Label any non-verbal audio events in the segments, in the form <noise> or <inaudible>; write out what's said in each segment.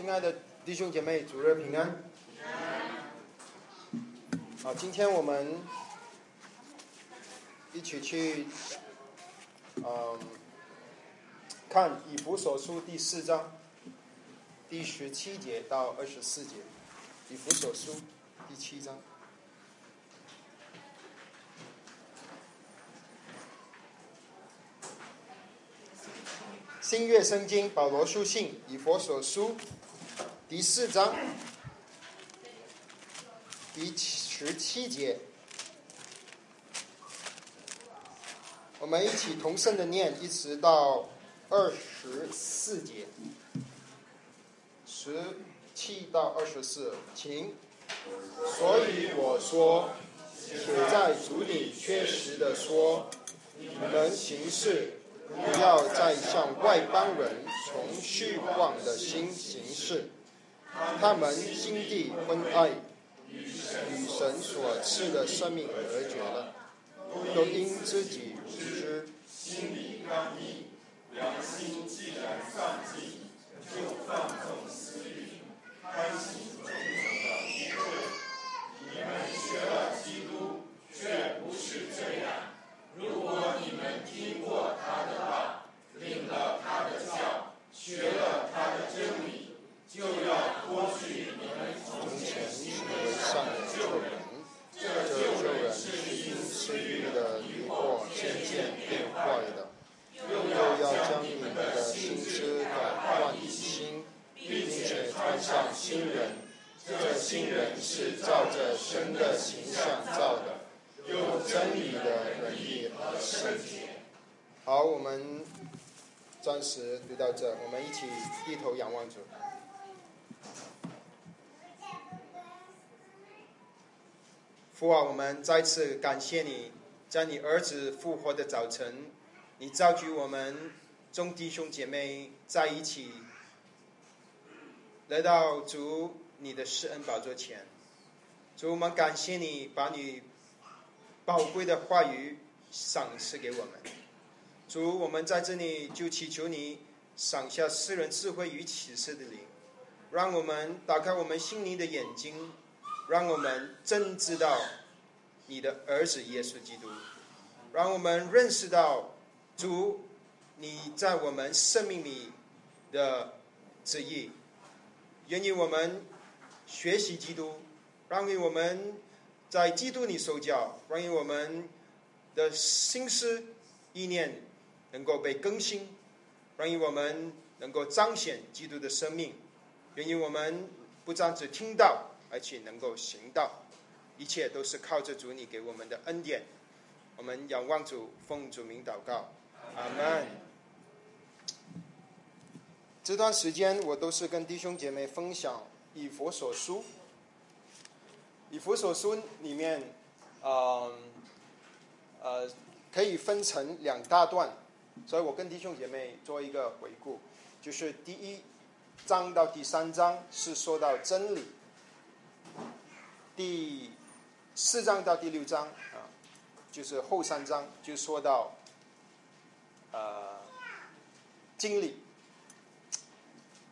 亲爱的弟兄姐妹，主日平安。好，今天我们一起去，嗯，看以弗所书第四章第十七节到二十四节。以弗所书第七章。新月圣经保罗书信以佛所书第四章第十七节，我们一起同声的念，一直到二十四节，十七到二十四，请。所以我说，且在主里确实的说，你们行事。不要再像外邦人从虚妄的心行事，他们心地昏暗，与神所赐的生命隔绝了，都因自己无知，心里刚硬，良心既然丧尽，就放纵私欲，开心忠诚的愚钝。你们学了基督，却不是这样。如果你们听过他的话，领了他的教，学了他的真理，就要脱去你们从前行为上的旧人。这旧人是因私欲的迷惑渐渐变坏的，又要将你们的心思改换新，并且穿上新人。这新人是照着神的形象造的。有真理的仁义和圣洁。好，我们暂时读到这，我们一起低头仰望主。父啊，我们再次感谢你，在你儿子复活的早晨，你召集我们众弟兄姐妹在一起，来到主你的施恩宝座前。主，我们感谢你，把你。宝贵的话语赏赐给我们，主，我们在这里就祈求你赏下世人智慧与启示的灵，让我们打开我们心灵的眼睛，让我们真知道你的儿子耶稣基督，让我们认识到主你在我们生命里的旨意，愿意我们学习基督，让于我们。在基督里受教，关于我们的心思意念能够被更新，关于我们能够彰显基督的生命，愿意我们不单只听到，而且能够行道，一切都是靠着主你给我们的恩典。我们仰望主，奉主名祷告，阿门。这段时间我都是跟弟兄姐妹分享以佛所书。以弗所书里面，呃，呃，可以分成两大段，所以我跟弟兄姐妹做一个回顾，就是第一章到第三章是说到真理，第四章到第六章啊，就是后三章就说到，呃，经理，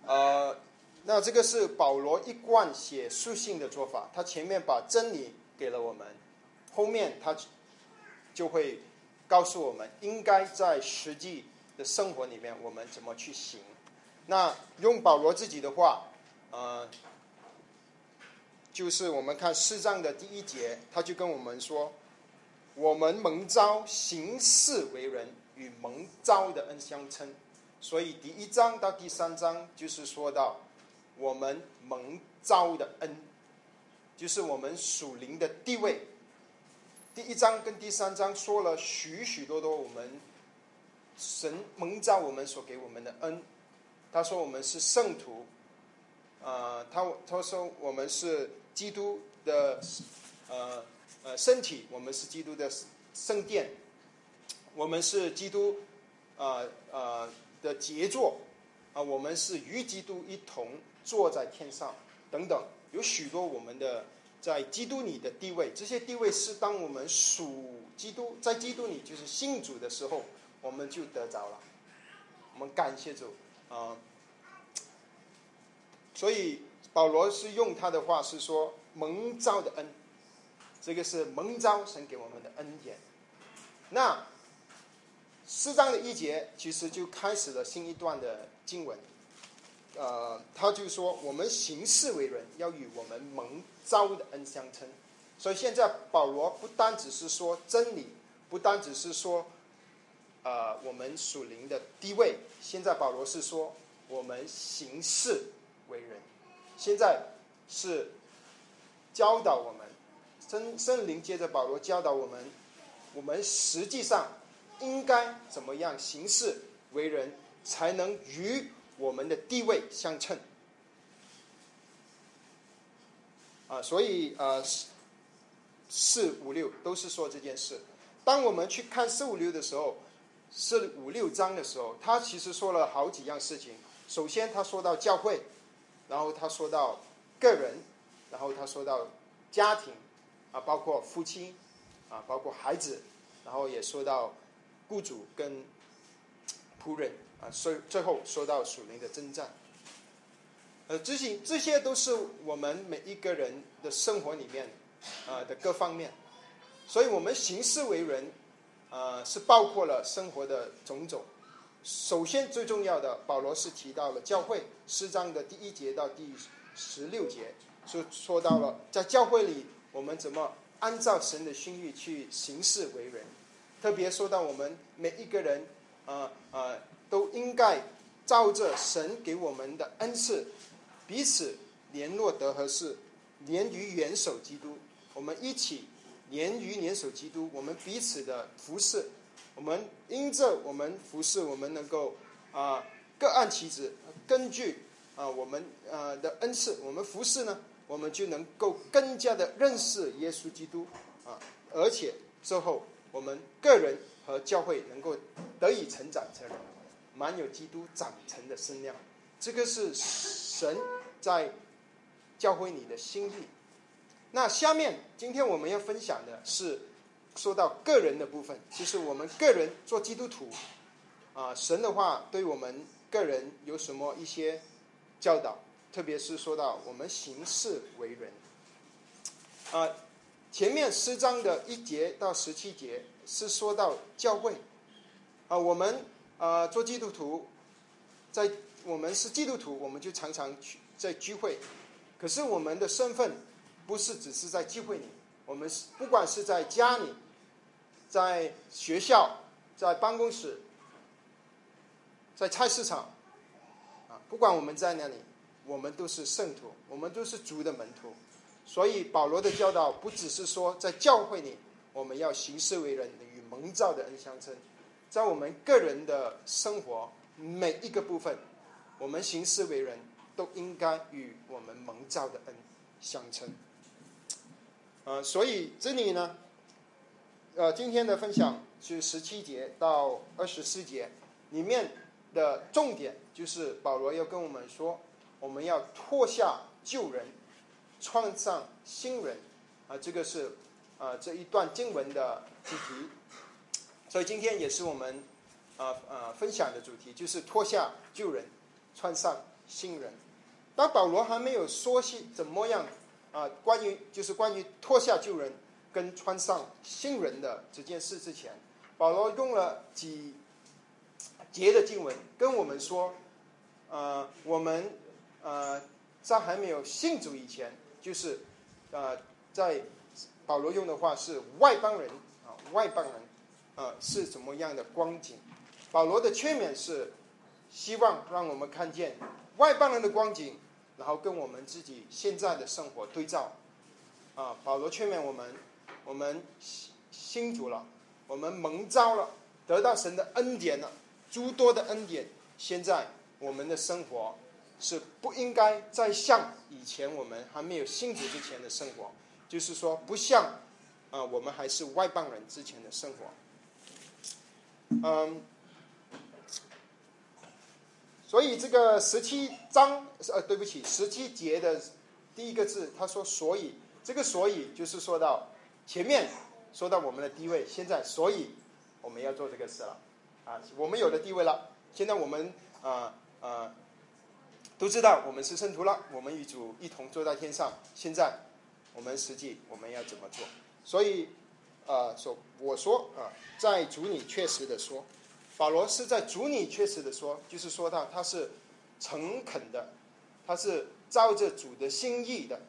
呃。那这个是保罗一贯写书信的做法，他前面把真理给了我们，后面他就会告诉我们应该在实际的生活里面我们怎么去行。那用保罗自己的话，呃，就是我们看四章的第一节，他就跟我们说，我们蒙召行事为人，与蒙召的恩相称。所以第一章到第三章就是说到。我们蒙召的恩，就是我们属灵的地位。第一章跟第三章说了许许多多我们神蒙召我们所给我们的恩。他说我们是圣徒，啊，他他说我们是基督的呃呃身体，我们是基督的圣殿，我们是基督啊啊的杰作啊，我们是与基督一同。坐在天上，等等，有许多我们的在基督里的地位。这些地位是当我们属基督，在基督里就是信主的时候，我们就得着了。我们感谢主啊！所以保罗是用他的话是说蒙召的恩，这个是蒙召神给我们的恩典。那四章的一节其实就开始了新一段的经文，呃，他就说我们行事为人要与我们蒙召的恩相称。所以现在保罗不单只是说真理，不单只是说，呃，我们属灵的地位。现在保罗是说我们行事为人，现在是教导我们，圣圣灵接着保罗教导我们，我们实际上应该怎么样行事为人，才能与我们的地位相称。啊，所以呃。四五六都是说这件事。当我们去看四五六的时候，四五六章的时候，他其实说了好几样事情。首先，他说到教会，然后他说到个人，然后他说到家庭，啊，包括夫妻，啊，包括孩子，然后也说到雇主跟仆人，啊，最最后说到属灵的征战。呃，这些这些都是我们每一个人的生活里面。啊的各方面，所以我们行事为人，啊是包括了生活的种种。首先最重要的，保罗是提到了教会诗章的第一节到第十六节，说说到了在教会里我们怎么按照神的心意去行事为人。特别说到我们每一个人，啊啊都应该照着神给我们的恩赐，彼此联络得合适，连于元首基督。我们一起联于联手基督，我们彼此的服侍，我们因着我们服侍，我们能够啊各按其职，根据啊我们呃的恩赐，我们服侍呢，我们就能够更加的认识耶稣基督啊，而且之后我们个人和教会能够得以成长成满有基督长成的身量，这个是神在教会你的心意。那下面今天我们要分享的是，说到个人的部分，其实我们个人做基督徒，啊，神的话对我们个人有什么一些教导？特别是说到我们行事为人，啊，前面诗章的一节到十七节是说到教会，啊，我们啊做基督徒，在我们是基督徒，我们就常常去在聚会，可是我们的身份。不是只是在聚会里，我们是不管是在家里，在学校，在办公室，在菜市场，啊，不管我们在哪里，我们都是圣徒，我们都是主的门徒。所以保罗的教导不只是说在教会里我们要行事为人与蒙召的恩相称，在我们个人的生活每一个部分，我们行事为人都应该与我们蒙召的恩相称。呃，所以这里呢，呃，今天的分享是十七节到二十四节，里面的重点就是保罗要跟我们说，我们要脱下旧人，穿上新人，啊，这个是啊这一段经文的主题。所以今天也是我们啊啊分享的主题，就是脱下旧人，穿上新人。当保罗还没有说些怎么样。啊，关于就是关于脱下旧人跟穿上新人的这件事之前，保罗用了几节的经文跟我们说，呃，我们呃在还没有信主以前，就是呃在保罗用的话是外邦人啊，外邦人啊是怎么样的光景？保罗的劝勉是希望让我们看见外邦人的光景。然后跟我们自己现在的生活对照，啊，保罗劝勉我们，我们新主了，我们蒙召了，得到神的恩典了，诸多的恩典。现在我们的生活是不应该再像以前我们还没有信主之前的生活，就是说不像啊我们还是外邦人之前的生活，嗯。所以这个十七章，呃，对不起，十七节的第一个字，他说“所以”，这个“所以”就是说到前面说到我们的地位，现在所以我们要做这个事了，啊，我们有了地位了，现在我们啊啊都知道我们是圣徒了，我们与主一同坐在天上。现在我们实际我们要怎么做？所以，啊，说我说啊，在主里确实的说，保罗是在主里确实的说，就是说到他是诚恳的，他是照着主的心意的，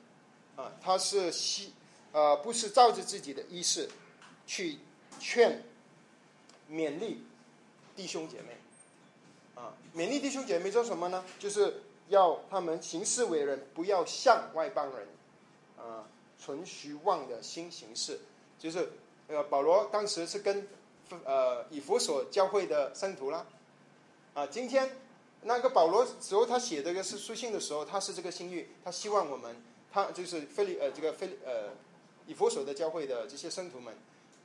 啊，他是希呃不是照着自己的意思去劝勉励弟兄姐妹，啊，勉励弟兄姐妹做什么呢？就是要他们行事为人，不要像外邦人，啊，存虚妄的心行事。就是呃，保罗当时是跟呃以弗所教会的圣徒啦，啊，今天那个保罗时候他写这个是书信的时候，他是这个心欲，他希望我们，他就是菲利呃这个菲呃以佛所的教会的这些圣徒们，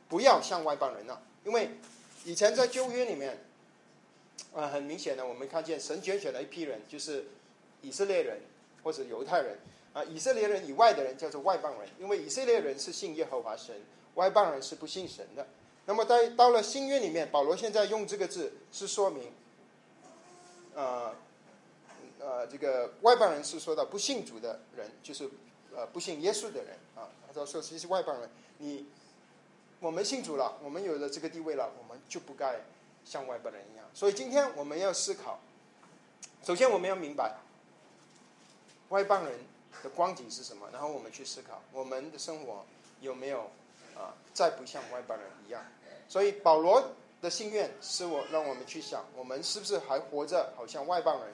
不要像外邦人了，因为以前在旧约里面，啊，很明显的，我们看见神拣选了一批人，就是以色列人或者犹太人啊，以色列人以外的人叫做外邦人，因为以色列人是信耶和华神，外邦人是不信神的。那么在到了新约里面，保罗现在用这个字是说明，呃，呃，这个外邦人是说到不信主的人，就是呃不信耶稣的人啊，他说说其实外邦人，你我们信主了，我们有了这个地位了，我们就不该像外邦人一样。所以今天我们要思考，首先我们要明白外邦人的光景是什么，然后我们去思考我们的生活有没有啊再不像外邦人一样。所以保罗的心愿是我让我们去想，我们是不是还活着，好像外邦人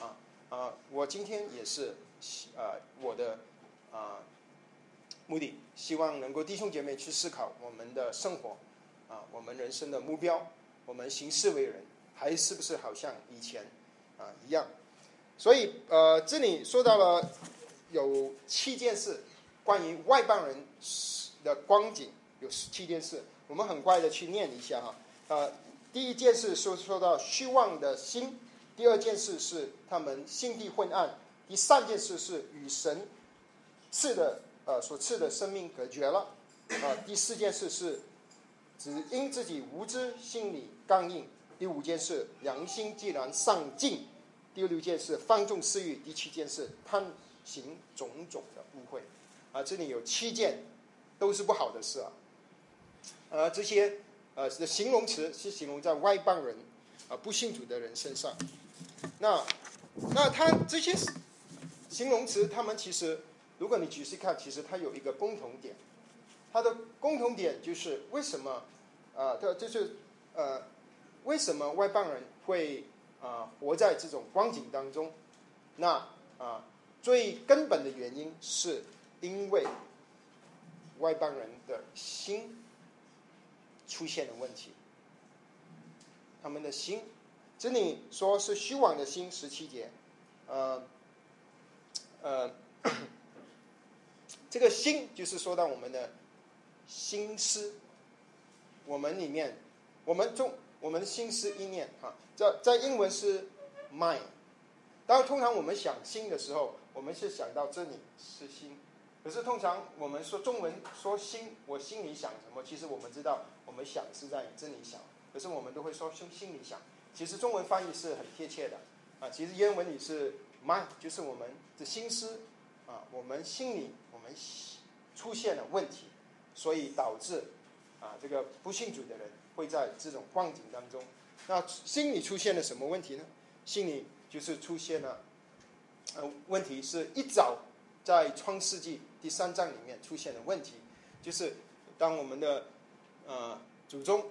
啊啊！我今天也是啊，我的啊目的，希望能够弟兄姐妹去思考我们的生活啊，我们人生的目标，我们行事为人还是不是好像以前啊一样？所以呃，这里说到了有七件事关于外邦人的光景，有七件事。我们很快的去念一下哈，呃，第一件事说说到虚妄的心，第二件事是他们心地昏暗，第三件事是与神赐的呃所赐的生命隔绝了，啊，第四件事是只因自己无知，心里刚硬，第五件事良心既然丧尽，第六件事放纵私欲，第七件事贪行种种的误会，啊，这里有七件都是不好的事啊。呃，这些呃的形容词是形容在外邦人啊不信主的人身上。那那他这些形容词，他们其实，如果你仔细看，其实它有一个共同点。它的共同点就是为什么啊？它就是呃，为什么外邦人会啊活在这种光景当中？那啊，最根本的原因是因为外邦人的心。出现了问题，他们的心，这里说是虚妄的心，十七节，呃，呃，<coughs> 这个心就是说到我们的心思，我们里面，我们中我们的心思意念哈，在在英文是 mind，当然通常我们想心的时候，我们是想到这里是心。可是通常我们说中文说心，我心里想什么？其实我们知道，我们想是在这里想。可是我们都会说心心里想。其实中文翻译是很贴切的啊。其实英文里是 mind，就是我们的心思啊，我们心里我们出现了问题，所以导致啊这个不信主的人会在这种光景当中。那心里出现了什么问题呢？心里就是出现了呃问题，是一早在创世纪。第三章里面出现的问题，就是当我们的呃祖宗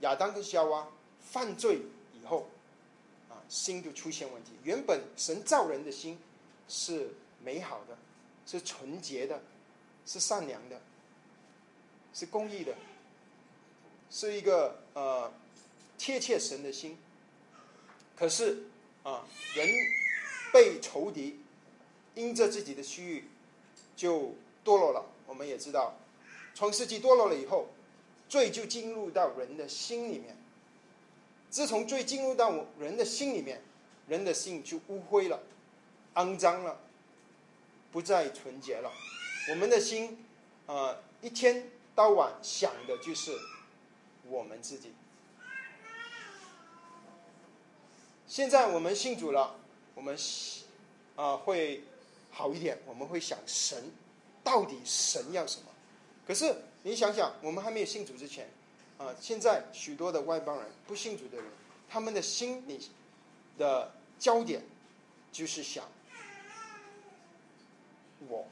亚当跟夏娃犯罪以后，啊心就出现问题。原本神造人的心是美好的，是纯洁的，是善良的，是公义的，是一个呃贴切神的心。可是啊，人被仇敌因着自己的虚欲。就堕落了。我们也知道，创世纪堕落了以后，罪就进入到人的心里面。自从罪进入到人的心里面，人的心就污秽了、肮脏了，不再纯洁了。我们的心啊，一天到晚想的就是我们自己。现在我们信主了，我们啊会好一点，我们会想神到底神要什么？可是你想想，我们还没有信主之前，啊，现在许多的外邦人不信主的人，他们的心里的焦点就是想我，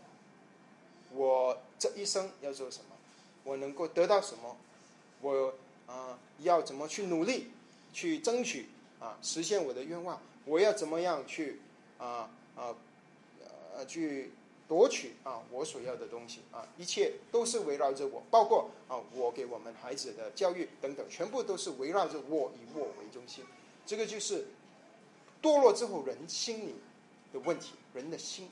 我这一生要做什么？我能够得到什么？我啊要怎么去努力去争取啊实现我的愿望？我要怎么样去啊啊呃去夺取啊我所要的东西啊？一切都是围绕着我，包括啊我给我们孩子的教育等等，全部都是围绕着我以我为中心。这个就是堕落之后人心里的问题，人的心。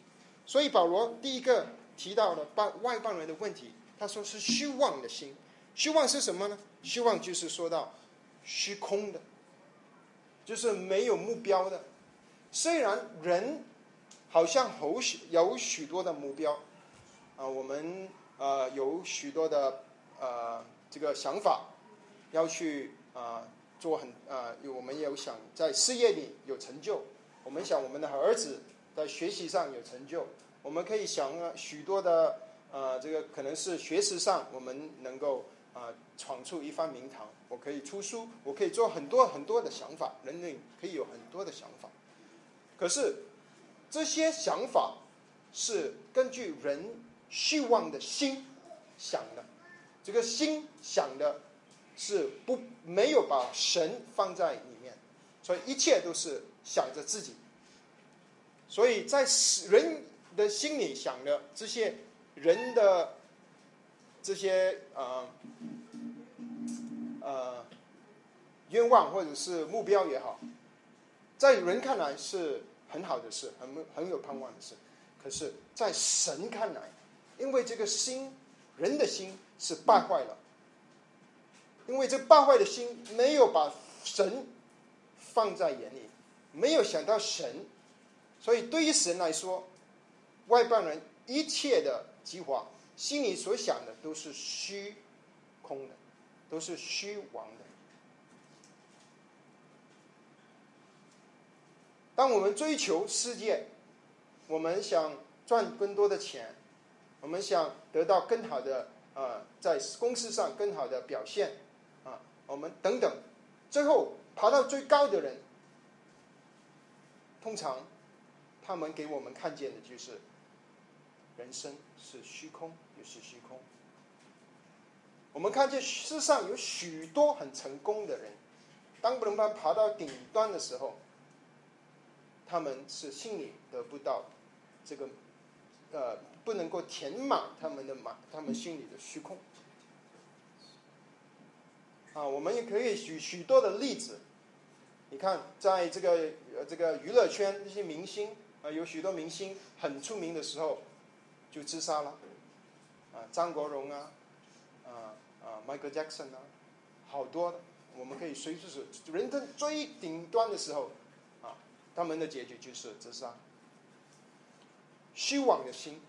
所以保罗第一个提到了外外邦人的问题。他说是虚妄的心，虚妄是什么呢？虚妄就是说到虚空的，就是没有目标的。虽然人好像有许有许多的目标，啊，我们呃有许多的呃这个想法，要去啊做很啊，我们有想在事业里有成就，我们想我们的儿子在学习上有成就，我们可以想啊许多的。呃，这个可能是学识上我们能够啊闯出一番名堂。我可以出书，我可以做很多很多的想法，人类可以有很多的想法。可是这些想法是根据人虚妄的心想的，这个心想的是不没有把神放在里面，所以一切都是想着自己。所以在人的心里想的这些。人的这些呃呃愿望或者是目标也好，在人看来是很好的事，很很有盼望的事。可是，在神看来，因为这个心，人的心是败坏了，因为这败坏的心没有把神放在眼里，没有想到神，所以对于神来说，外邦人一切的。计划心里所想的都是虚空的，都是虚妄的。当我们追求世界，我们想赚更多的钱，我们想得到更好的啊，在公司上更好的表现啊，我们等等，最后爬到最高的人，通常他们给我们看见的就是人生。是虚空，也是虚空。我们看见世上有许多很成功的人，当不能班爬到顶端的时候，他们是心里得不到这个，呃，不能够填满他们的满，他们心里的虚空。啊，我们也可以举许多的例子。你看，在这个呃这个娱乐圈，这些明星啊，有许多明星很出名的时候。就自杀了，啊，张国荣啊，啊啊，Michael Jackson 啊，好多的，我们可以随时是人生最顶端的时候，啊，他们的结局就是自杀。虚妄的心，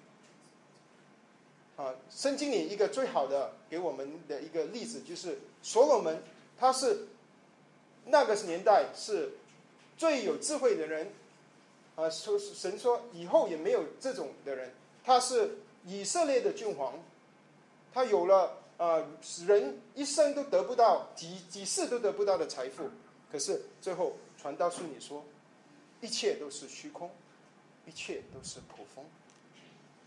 啊，圣经里一个最好的给我们的一个例子就是所罗门，他是那个年代是最有智慧的人，啊，说神说以后也没有这种的人。他是以色列的君王，他有了呃人一生都得不到几几世都得不到的财富，可是最后传道书里说，一切都是虚空，一切都是普风。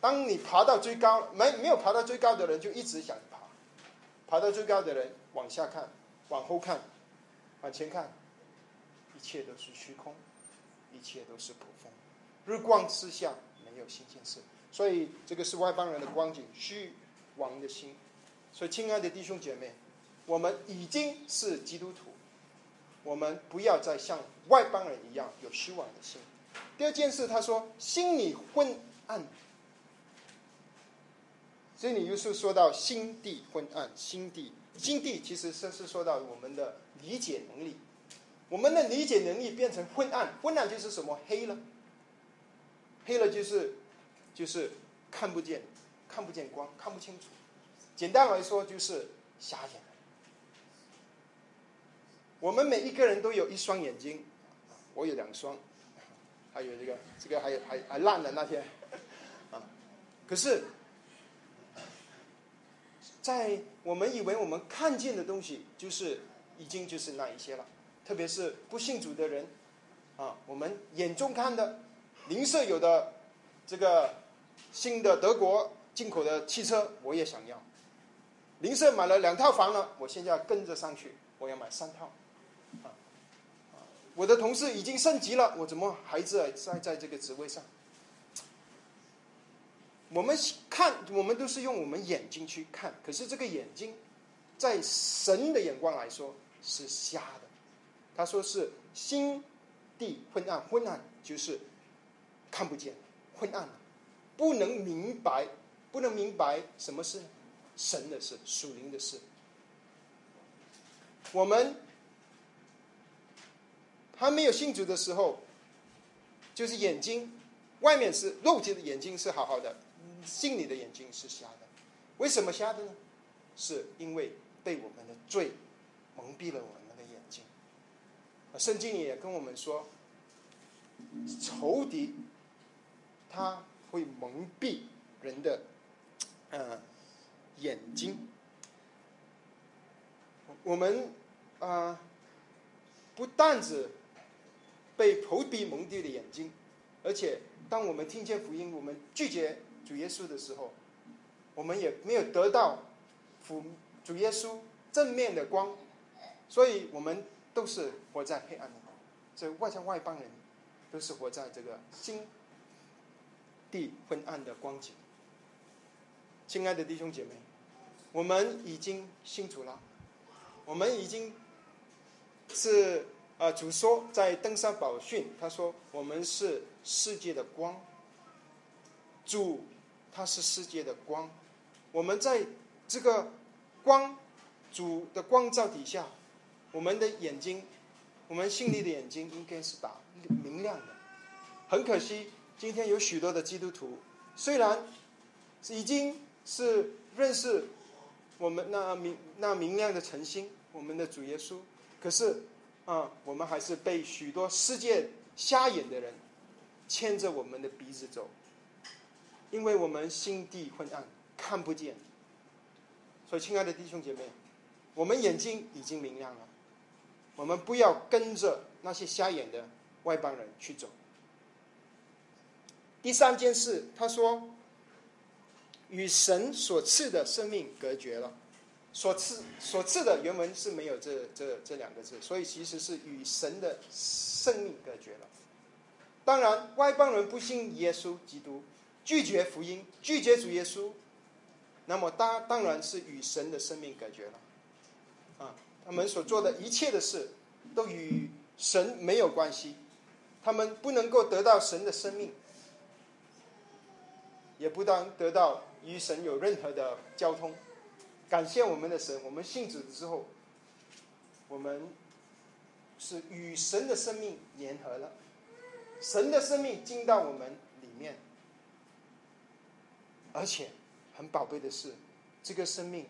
当你爬到最高，没没有爬到最高的人就一直想爬，爬到最高的人往下看，往后看，往前看，一切都是虚空，一切都是普风。日光之下没有新鲜事。所以这个是外邦人的光景，虚妄的心。所以，亲爱的弟兄姐妹，我们已经是基督徒，我们不要再像外邦人一样有虚妄的心。第二件事，他说心里昏暗。这里又是说到心地昏暗，心地心地其实是是说到我们的理解能力，我们的理解能力变成昏暗，昏暗就是什么？黑了，黑了就是。就是看不见，看不见光，看不清楚。简单来说，就是瞎眼。我们每一个人都有一双眼睛，我有两双，还有这个这个还还还烂的那天，啊，可是，在我们以为我们看见的东西，就是已经就是那一些了，特别是不信主的人，啊，我们眼中看的，灵舍有的这个新的德国进口的汽车，我也想要。林舍买了两套房了，我现在跟着上去，我要买三套。啊，我的同事已经升级了，我怎么还在在在这个职位上？我们看，我们都是用我们眼睛去看，可是这个眼睛，在神的眼光来说是瞎的。他说是心地昏暗，昏暗就是看不见，昏暗，不能明白，不能明白什么是神的事，属灵的事。我们还没有信主的时候，就是眼睛外面是肉体的眼睛是好好的，心里的眼睛是瞎的。为什么瞎的呢？是因为被我们的罪蒙蔽了我们的眼睛。圣经里也跟我们说，仇敌他会蒙蔽人的呃眼睛。我们啊，不但只被仇敌蒙蔽了眼睛，而且当我们听见福音，我们拒绝主耶稣的时候，我们也没有得到福主耶稣正面的光，所以我们都是活在黑暗里。这外像外邦人，都是活在这个心地昏暗的光景。亲爱的弟兄姐妹，我们已经信主了。我们已经是啊，主说在登山宝训，他说我们是世界的光。主他是世界的光，我们在这个光主的光照底下，我们的眼睛，我们心里的眼睛应该是打明亮的。很可惜，今天有许多的基督徒，虽然已经是认识我们那明那明亮的晨星。我们的主耶稣，可是，啊，我们还是被许多世界瞎眼的人牵着我们的鼻子走，因为我们心地昏暗，看不见。所以，亲爱的弟兄姐妹，我们眼睛已经明亮了，我们不要跟着那些瞎眼的外邦人去走。第三件事，他说，与神所赐的生命隔绝了。所赐所赐的原文是没有这这这两个字，所以其实是与神的生命隔绝了。当然，外邦人不信耶稣基督，拒绝福音，拒绝主耶稣，那么当当然是与神的生命隔绝了。啊，他们所做的一切的事都与神没有关系，他们不能够得到神的生命，也不当得到与神有任何的交通。感谢我们的神，我们信主之后，我们是与神的生命联合了，神的生命进到我们里面，而且很宝贝的是，这个生命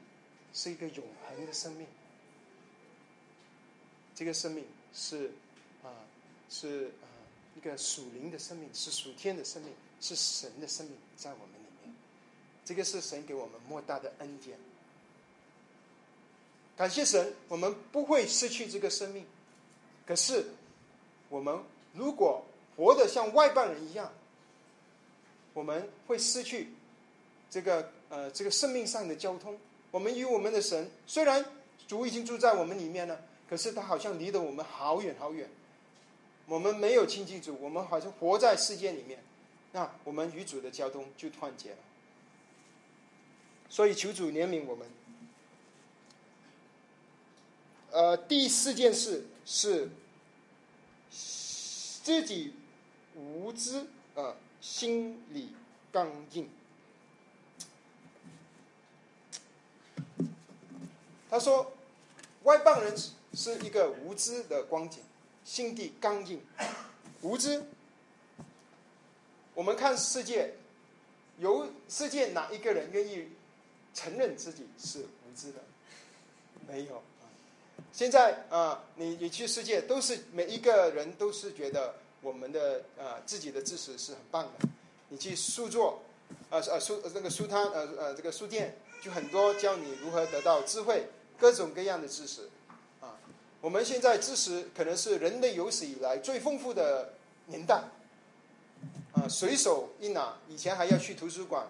是一个永恒的生命，这个生命是啊是啊一个属灵的生命，是属天的生命，是神的生命在我们里面，这个是神给我们莫大的恩典。感谢神，我们不会失去这个生命。可是，我们如果活得像外邦人一样，我们会失去这个呃这个生命上的交通。我们与我们的神，虽然主已经住在我们里面了，可是他好像离得我们好远好远。我们没有亲近主，我们好像活在世界里面，那我们与主的交通就断绝了。所以求主怜悯我们。呃，第四件事是自己无知，呃，心理刚硬。他说，外邦人是一个无知的光景，心地刚硬，无知。我们看世界，有世界哪一个人愿意承认自己是无知的？没有。现在啊，你你去世界都是每一个人都是觉得我们的呃自己的知识是很棒的。你去书座，呃呃书那个书摊呃呃这个书店，就很多教你如何得到智慧，各种各样的知识。啊，我们现在知识可能是人类有史以来最丰富的年代。啊，随手一拿，以前还要去图书馆，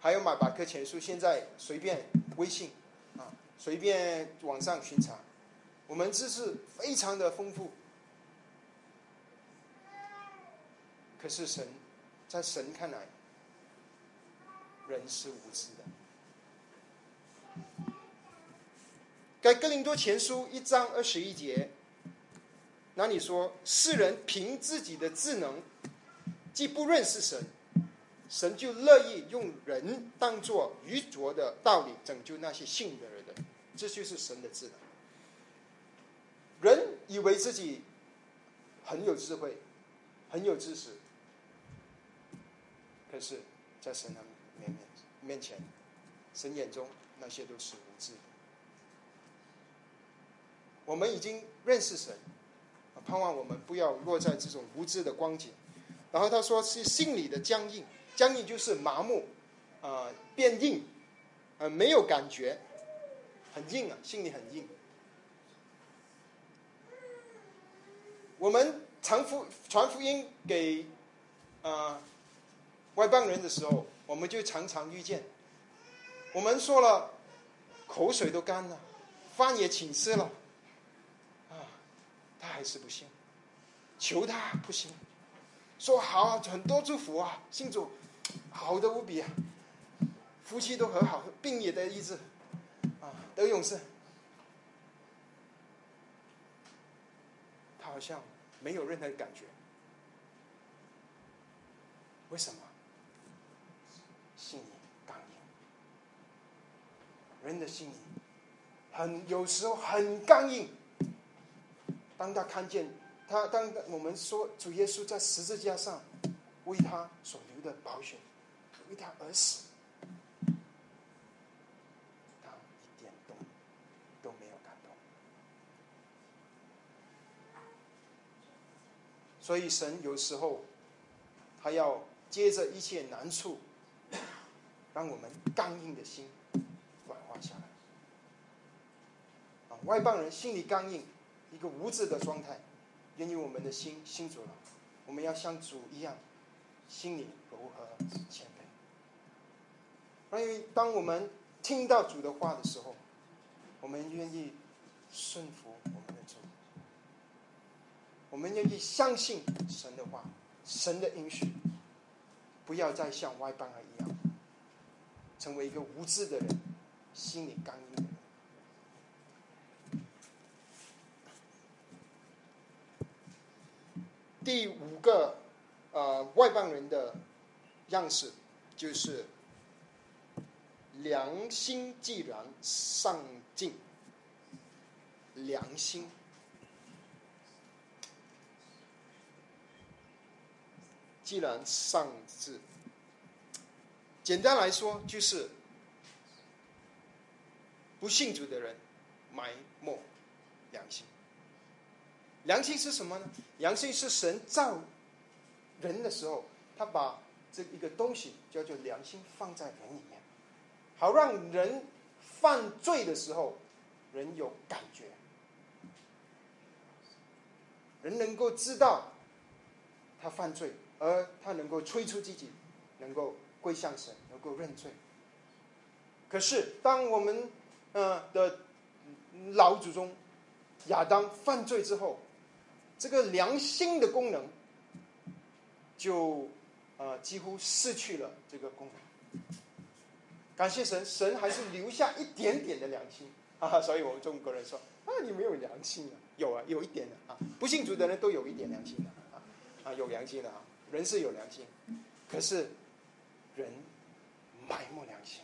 还要买百科全书，现在随便微信，啊，随便网上寻查，我们知识非常的丰富。可是神，在神看来，人是无知的。在哥林多前书一章二十一节，那你说：世人凭自己的智能。既不认识神，神就乐意用人当做愚拙的道理拯救那些信的人，这就是神的智能。人以为自己很有智慧，很有知识，可是，在神的面面面前，神眼中那些都是无知的。我们已经认识神，盼望我们不要落在这种无知的光景。然后他说是心理的僵硬，僵硬就是麻木，啊，变硬，呃，没有感觉，很硬啊，心里很硬。我们传福传福音给啊外邦人的时候，我们就常常遇见，我们说了，口水都干了，饭也请吃了，啊，他还是不信，求他不行。说好啊，很多祝福啊，信主好的无比啊，夫妻都和好，病也得医治，啊，得永生。他好像没有任何感觉，为什么？心里刚硬，人的心里很有时候很刚硬，当他看见。他当我们说主耶稣在十字架上为他所留的宝血，为他而死，他一点都都没有感动。所以神有时候他要接着一切难处，让我们刚硬的心软化下来。啊，外邦人心里刚硬，一个无知的状态。愿意我们的心心主了，我们要像主一样，心里柔和谦卑。因为当我们听到主的话的时候，我们愿意顺服我们的主，我们愿意相信神的话，神的应许，不要再像外邦人一样，成为一个无知的人，心里刚硬的人。第五个，呃，外邦人的样式，就是良心既然上进，良心。既然上至，简单来说就是不信主的人埋没良心。良心是什么呢？良心是神造人的时候，他把这一个东西叫做良心放在人里面，好让人犯罪的时候，人有感觉，人能够知道他犯罪，而他能够催促自己，能够归向神，能够认罪。可是，当我们呃的老祖宗亚当犯罪之后，这个良心的功能，就呃几乎失去了这个功能。感谢神，神还是留下一点点的良心 <laughs> 啊！所以我们中国人说啊，你没有良心啊？有啊，有一点的啊。不信主的人都有一点良心的啊啊，有良心的啊。人是有良心，可是人埋没良心，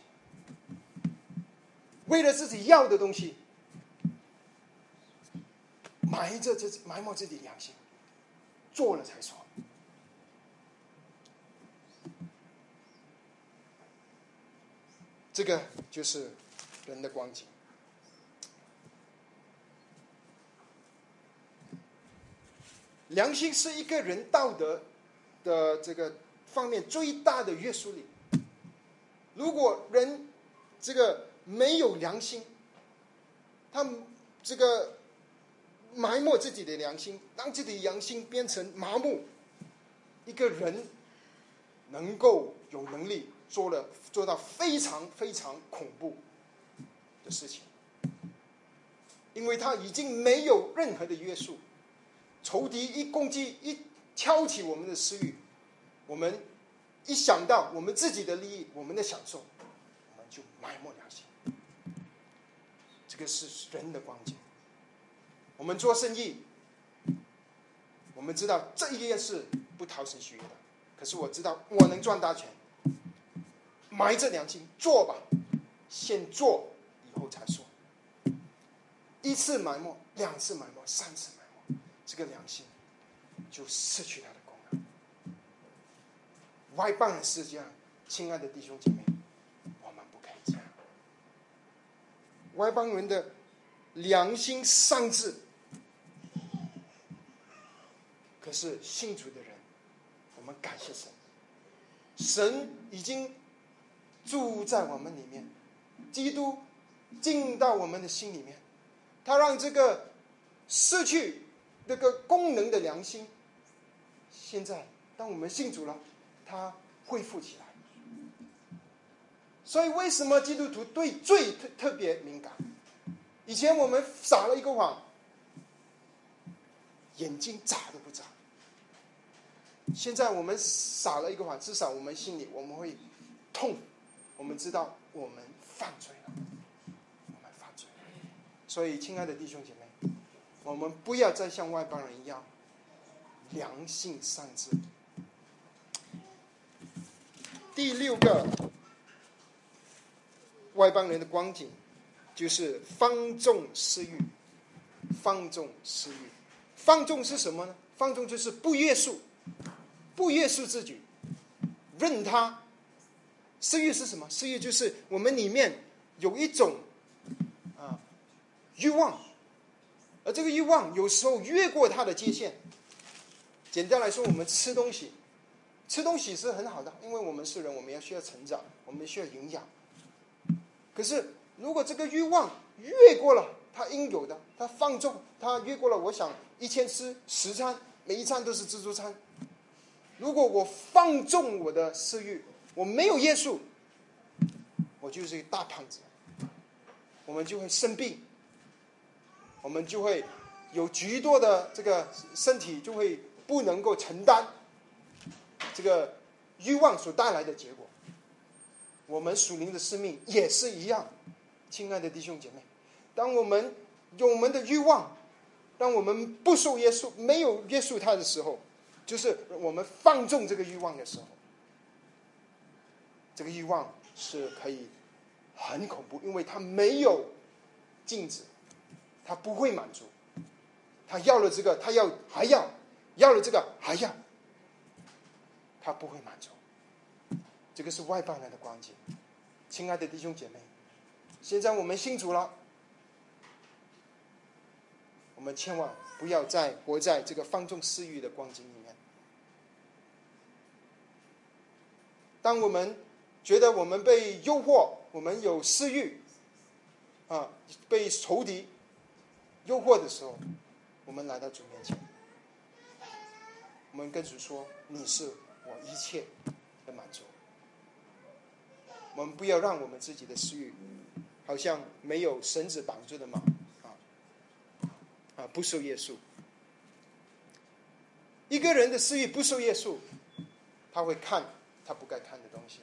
为了自己要的东西。埋着这埋没自己良心，做了才说。这个就是人的光景。良心是一个人道德的这个方面最大的约束力。如果人这个没有良心，他这个埋没自己的良心，让自己的良心变成麻木，一个人能够有能力做了做到非常非常恐怖的事情，因为他已经没有任何的约束，仇敌一攻击一挑起我们的私欲，我们一想到我们自己的利益，我们的享受，我们就埋没良心。这个是人的光景。我们做生意，我们知道这一件事不讨神喜悦的，可是我知道我能赚大钱，埋着良心做吧，先做以后才说。一次埋没，两次埋没，三次埋没，这个良心就失去它的功能。外邦人是这样，亲爱的弟兄姐妹，我们不可以这样。外邦人的良心丧志，可是信主的人，我们感谢神，神已经住在我们里面，基督进到我们的心里面，他让这个失去那个功能的良心，现在当我们信主了，他恢复起来。所以，为什么基督徒对罪特特别敏感？以前我们撒了一个谎，眼睛眨都不眨。现在我们撒了一个谎，至少我们心里我们会痛，我们知道我们犯罪了，我们犯罪了。所以，亲爱的弟兄姐妹，我们不要再像外邦人一样良性丧志。第六个。外邦人的光景，就是放纵私欲，放纵私欲，放纵是什么呢？放纵就是不约束，不约束自己，任他。私欲是什么？私欲就是我们里面有一种啊欲望，而这个欲望有时候越过他的界限。简单来说，我们吃东西，吃东西是很好的，因为我们是人，我们要需要成长，我们需要营养。可是，如果这个欲望越过了他应有的，他放纵，他越过了，我想一天吃十餐，每一餐都是自助餐。如果我放纵我的私欲，我没有约束，我就是一个大胖子，我们就会生病，我们就会有极多的这个身体就会不能够承担这个欲望所带来的结果。我们属灵的生命也是一样，亲爱的弟兄姐妹，当我们有我们的欲望，当我们不受约束、没有约束它的时候，就是我们放纵这个欲望的时候，这个欲望是可以很恐怖，因为它没有禁止，它不会满足，他要了这个，他要还要，要了这个还要，他不会满足。这个是外邦人的光景，亲爱的弟兄姐妹，现在我们信主了，我们千万不要再活在这个放纵私欲的光景里面。当我们觉得我们被诱惑，我们有私欲，啊，被仇敌诱惑的时候，我们来到主面前，我们跟主说：“你是我一切的满足。”我们不要让我们自己的私欲，好像没有绳子绑住的马，啊，啊，不受约束。一个人的私欲不受约束，他会看他不该看的东西，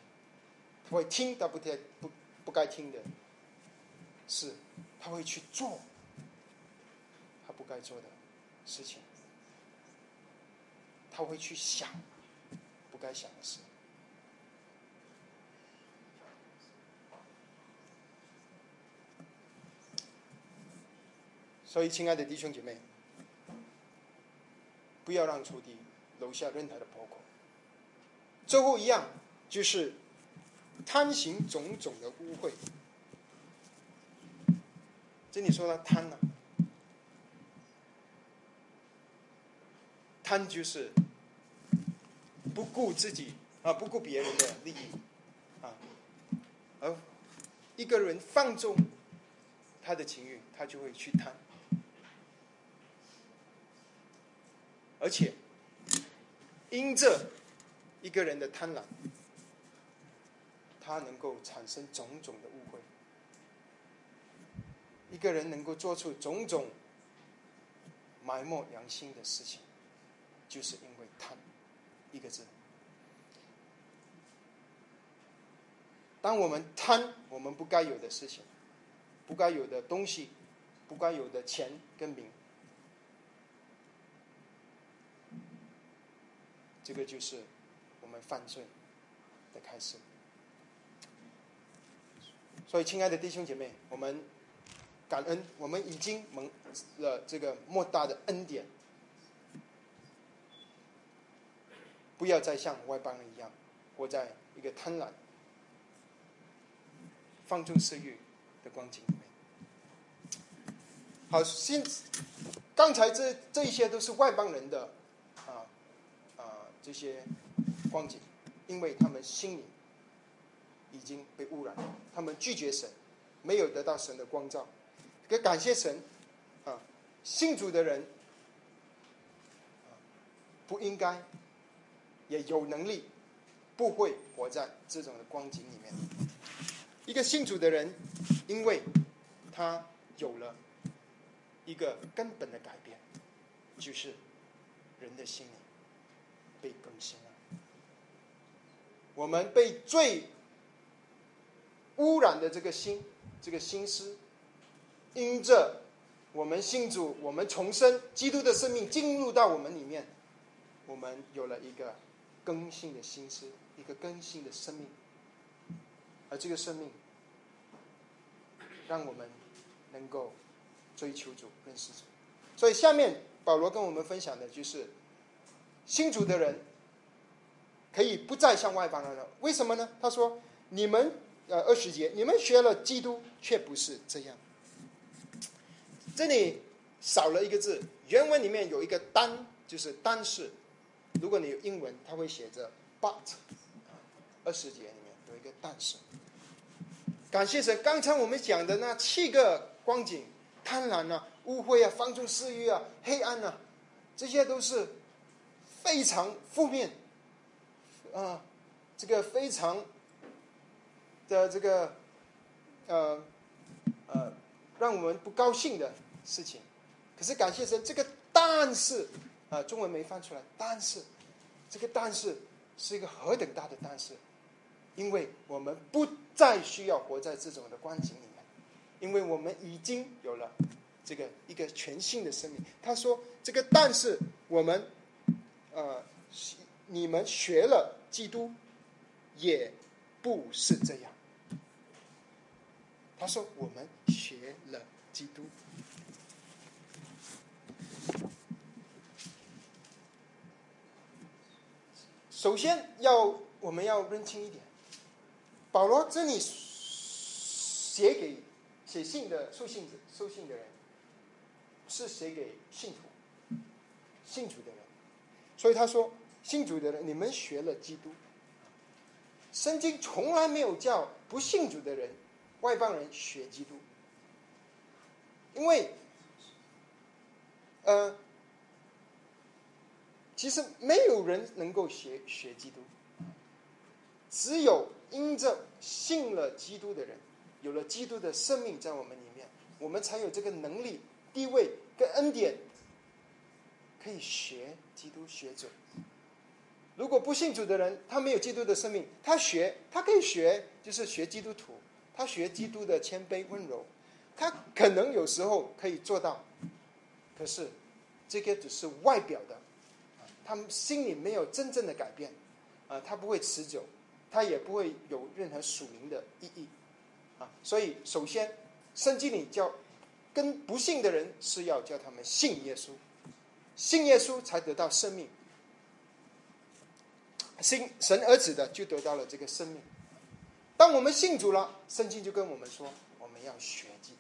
他会听他不该不不该听的事，他会去做他不该做的事情，他会去想不该想的事。所以，亲爱的弟兄姐妹，不要让仇敌留下任何的破口。最后一样就是贪行种种的污秽。这里说到贪呢，贪就是不顾自己啊，不顾别人的利益啊，而一个人放纵他的情欲，他就会去贪，而且因着一个人的贪婪，他能够产生种种的误会。一个人能够做出种种埋没良心的事情，就是因为贪一个字。当我们贪我们不该有的事情、不该有的东西、不该有的钱跟名，这个就是我们犯罪的开始。所以，亲爱的弟兄姐妹，我们。感恩，我们已经蒙了这个莫大的恩典，不要再像外邦人一样活在一个贪婪、放纵私欲的光景里面。好，现刚才这这一些都是外邦人的啊啊这些光景，因为他们心里已经被污染，他们拒绝神，没有得到神的光照。也感谢神，啊，信主的人，不应该，也有能力，不会活在这种的光景里面。一个信主的人，因为他有了一个根本的改变，就是人的心灵被更新。我们被最污染的这个心，这个心思。因着我们信主，我们重生，基督的生命进入到我们里面，我们有了一个更新的心思，一个更新的生命，而这个生命让我们能够追求主、认识主。所以，下面保罗跟我们分享的就是，信主的人可以不再像外邦人了。为什么呢？他说：“你们呃二十节，你们学了基督，却不是这样。”这里少了一个字，原文里面有一个“单”，就是“但是”。如果你有英文，它会写着 “but”。二十节里面有一个“但是”。感谢神，刚才我们讲的那七个光景：贪婪啊、污秽啊、放纵私欲啊、黑暗啊，这些都是非常负面啊，这个非常的这个呃呃，让我们不高兴的。事情，可是感谢神，这个但是啊，中文没翻出来。但是，这个但是是一个何等大的但是，因为我们不再需要活在这种的光景里面，因为我们已经有了这个一个全新的生命。他说，这个但是我们呃，你们学了基督，也不是这样。他说，我们学了基督。首先要我们要认清一点，保罗这里写给写信的受信者受信的人，是写给信徒信徒的人，所以他说信主的人，你们学了基督，圣经从来没有叫不信主的人外邦人学基督，因为呃。其实没有人能够学学基督，只有因着信了基督的人，有了基督的生命在我们里面，我们才有这个能力、地位跟恩典，可以学基督学者。如果不信主的人，他没有基督的生命，他学他可以学，就是学基督徒，他学基督的谦卑温柔，他可能有时候可以做到，可是这个只是外表的。他们心里没有真正的改变，啊，他不会持久，他也不会有任何属灵的意义，啊，所以首先，圣经里叫跟不信的人是要叫他们信耶稣，信耶稣才得到生命，信神儿子的就得到了这个生命。当我们信主了，圣经就跟我们说，我们要学基督。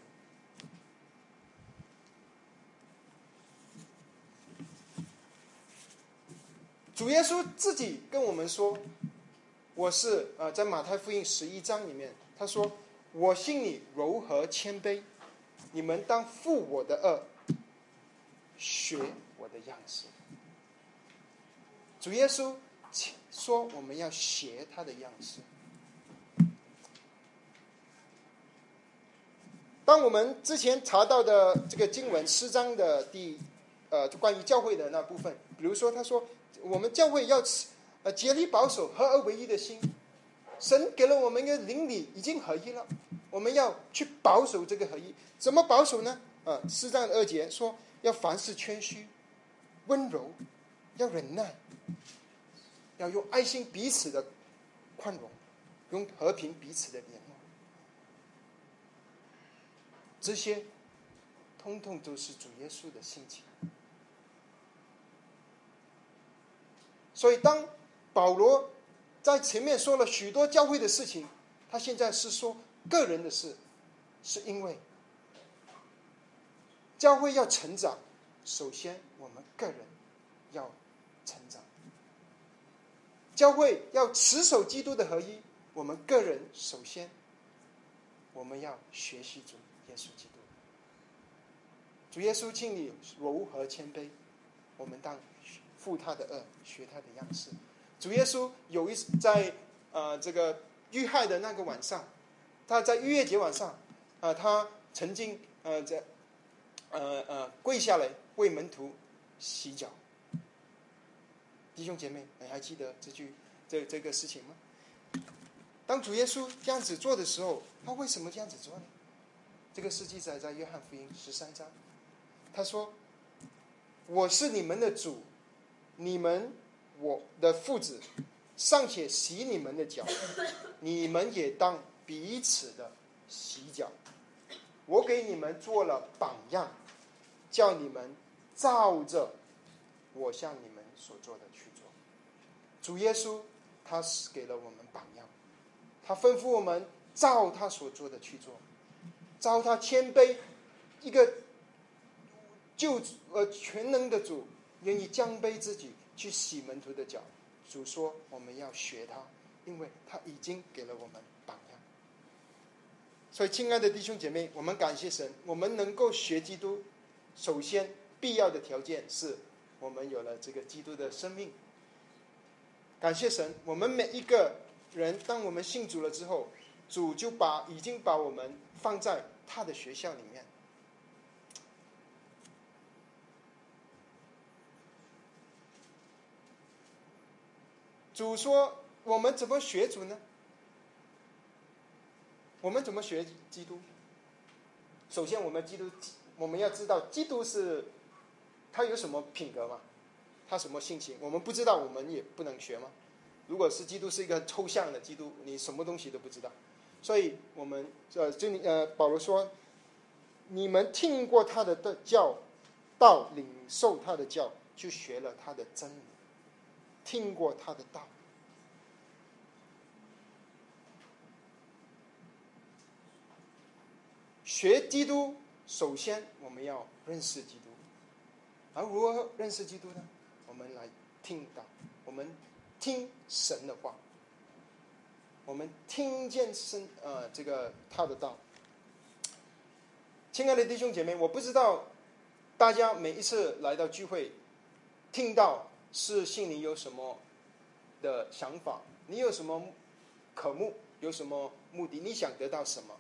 主耶稣自己跟我们说：“我是呃，在马太福音十一章里面，他说：‘我信你柔和谦卑，你们当负我的恶，学我的样式。’主耶稣说我们要学他的样式。当我们之前查到的这个经文诗章的第呃关于教会的那部分，比如说他说。我们教会要呃竭力保守合而为一的心，神给了我们一个邻里已经合一了，我们要去保守这个合一。怎么保守呢？啊，诗章二节说要凡事谦虚、温柔，要忍耐，要用爱心彼此的宽容，用和平彼此的联络。这些通通都是主耶稣的心情。所以，当保罗在前面说了许多教会的事情，他现在是说个人的事，是因为教会要成长，首先我们个人要成长；教会要持守基督的合一，我们个人首先我们要学习主耶稣基督，主耶稣敬礼柔和谦卑，我们当。负他的恶，学他的样式。主耶稣有一在呃这个遇害的那个晚上，他在逾越节晚上，啊，他曾经呃在呃呃跪下来为门徒洗脚。弟兄姐妹，你还记得这句这这个事情吗？当主耶稣这样子做的时候，他为什么这样子做呢？这个是记载在约翰福音十三章。他说：“我是你们的主。”你们，我的父子尚且洗你们的脚，你们也当彼此的洗脚。我给你们做了榜样，叫你们照着我向你们所做的。主耶稣他是给了我们榜样，他吩咐我们照他所做的去做，照他谦卑，一个救呃全能的主。愿意将卑自己去洗门徒的脚，主说我们要学他，因为他已经给了我们榜样。所以，亲爱的弟兄姐妹，我们感谢神，我们能够学基督，首先必要的条件是我们有了这个基督的生命。感谢神，我们每一个人，当我们信主了之后，主就把已经把我们放在他的学校里面。主说：“我们怎么学主呢？我们怎么学基督？首先，我们基督，我们要知道基督是他有什么品格吗？他什么性情？我们不知道，我们也不能学吗？如果是基督是一个抽象的基督，你什么东西都不知道。所以，我们呃，就呃，保罗说：你们听过他的的教，道领受他的教，就学了他的真理。”听过他的道，学基督，首先我们要认识基督，而如何认识基督呢？我们来听到，我们听神的话，我们听见神呃这个他的道。亲爱的弟兄姐妹，我不知道大家每一次来到聚会，听到。是心里有什么的想法？你有什么渴慕？有什么目的？你想得到什么？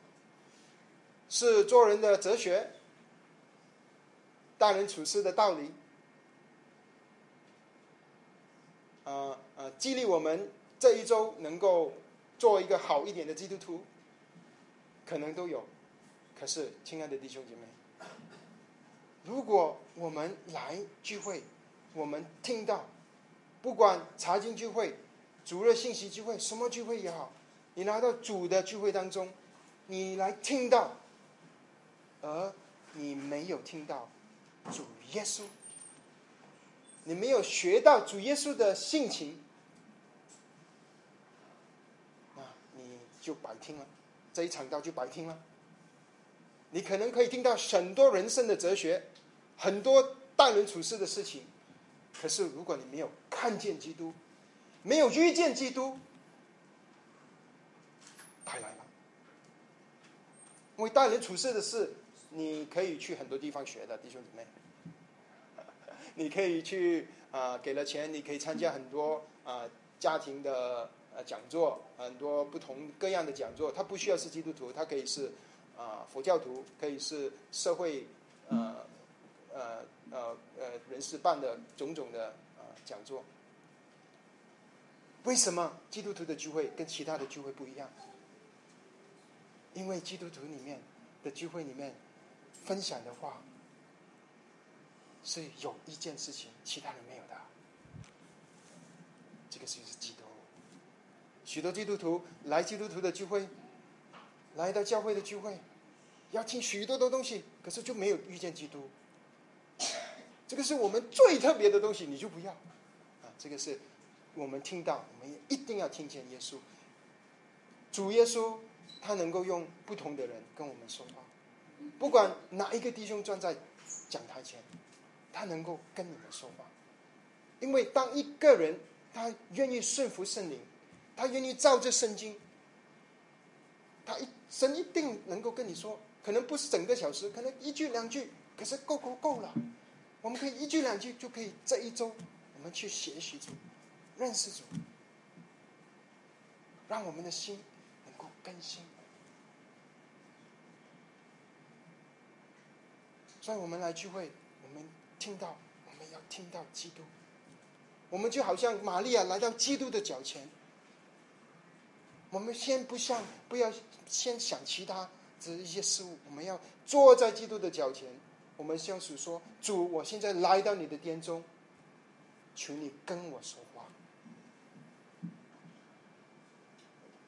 是做人的哲学，待人处事的道理，呃呃，激励我们这一周能够做一个好一点的基督徒，可能都有。可是，亲爱的弟兄姐妹，如果我们来聚会，我们听到，不管查经聚会、主日信息聚会，什么聚会也好，你来到主的聚会当中，你来听到，而你没有听到主耶稣，你没有学到主耶稣的性情，那你就白听了，这一场道就白听了。你可能可以听到很多人生的哲学，很多待人处事的事情。可是，如果你没有看见基督，没有遇见基督，带来了。因为待人处事的事，你可以去很多地方学的，弟兄姊妹。你可以去啊，给了钱，你可以参加很多啊家庭的呃讲座，很多不同各样的讲座。他不需要是基督徒，他可以是啊佛教徒，可以是社会呃呃呃呃人士办的种种的啊讲座。为什么基督徒的聚会跟其他的聚会不一样？因为基督徒里面的聚会里面分享的话。是有一件事情，其他人没有的。这个事情是基督。许多基督徒来基督徒的聚会，来到教会的聚会，要听许多的东西，可是就没有遇见基督。这个是我们最特别的东西，你就不要。啊，这个是我们听到，我们也一定要听见耶稣。主耶稣，他能够用不同的人跟我们说话，不管哪一个弟兄站在讲台前。他能够跟你们说话，因为当一个人他愿意顺服圣灵，他愿意照着圣经，他一神一定能够跟你说，可能不是整个小时，可能一句两句，可是够够够了。我们可以一句两句就可以这一周，我们去学习主，认识主，让我们的心能够更新。所以我们来聚会。听到，我们要听到基督。我们就好像玛利亚来到基督的脚前。我们先不想，不要先想其他这一些事物。我们要坐在基督的脚前。我们相信说：“主，我现在来到你的殿中，求你跟我说话。”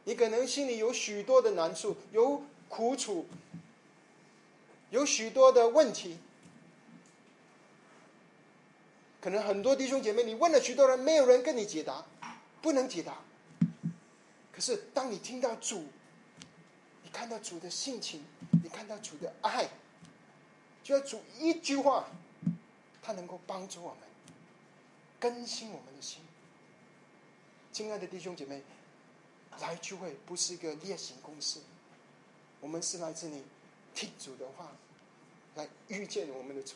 你可能心里有许多的难处，有苦楚，有许多的问题。可能很多弟兄姐妹，你问了许多人，没有人跟你解答，不能解答。可是当你听到主，你看到主的性情，你看到主的爱，就要主一句话，他能够帮助我们更新我们的心。亲爱的弟兄姐妹，来聚会不是一个例行公事，我们是来自你听主的话，来遇见我们的主。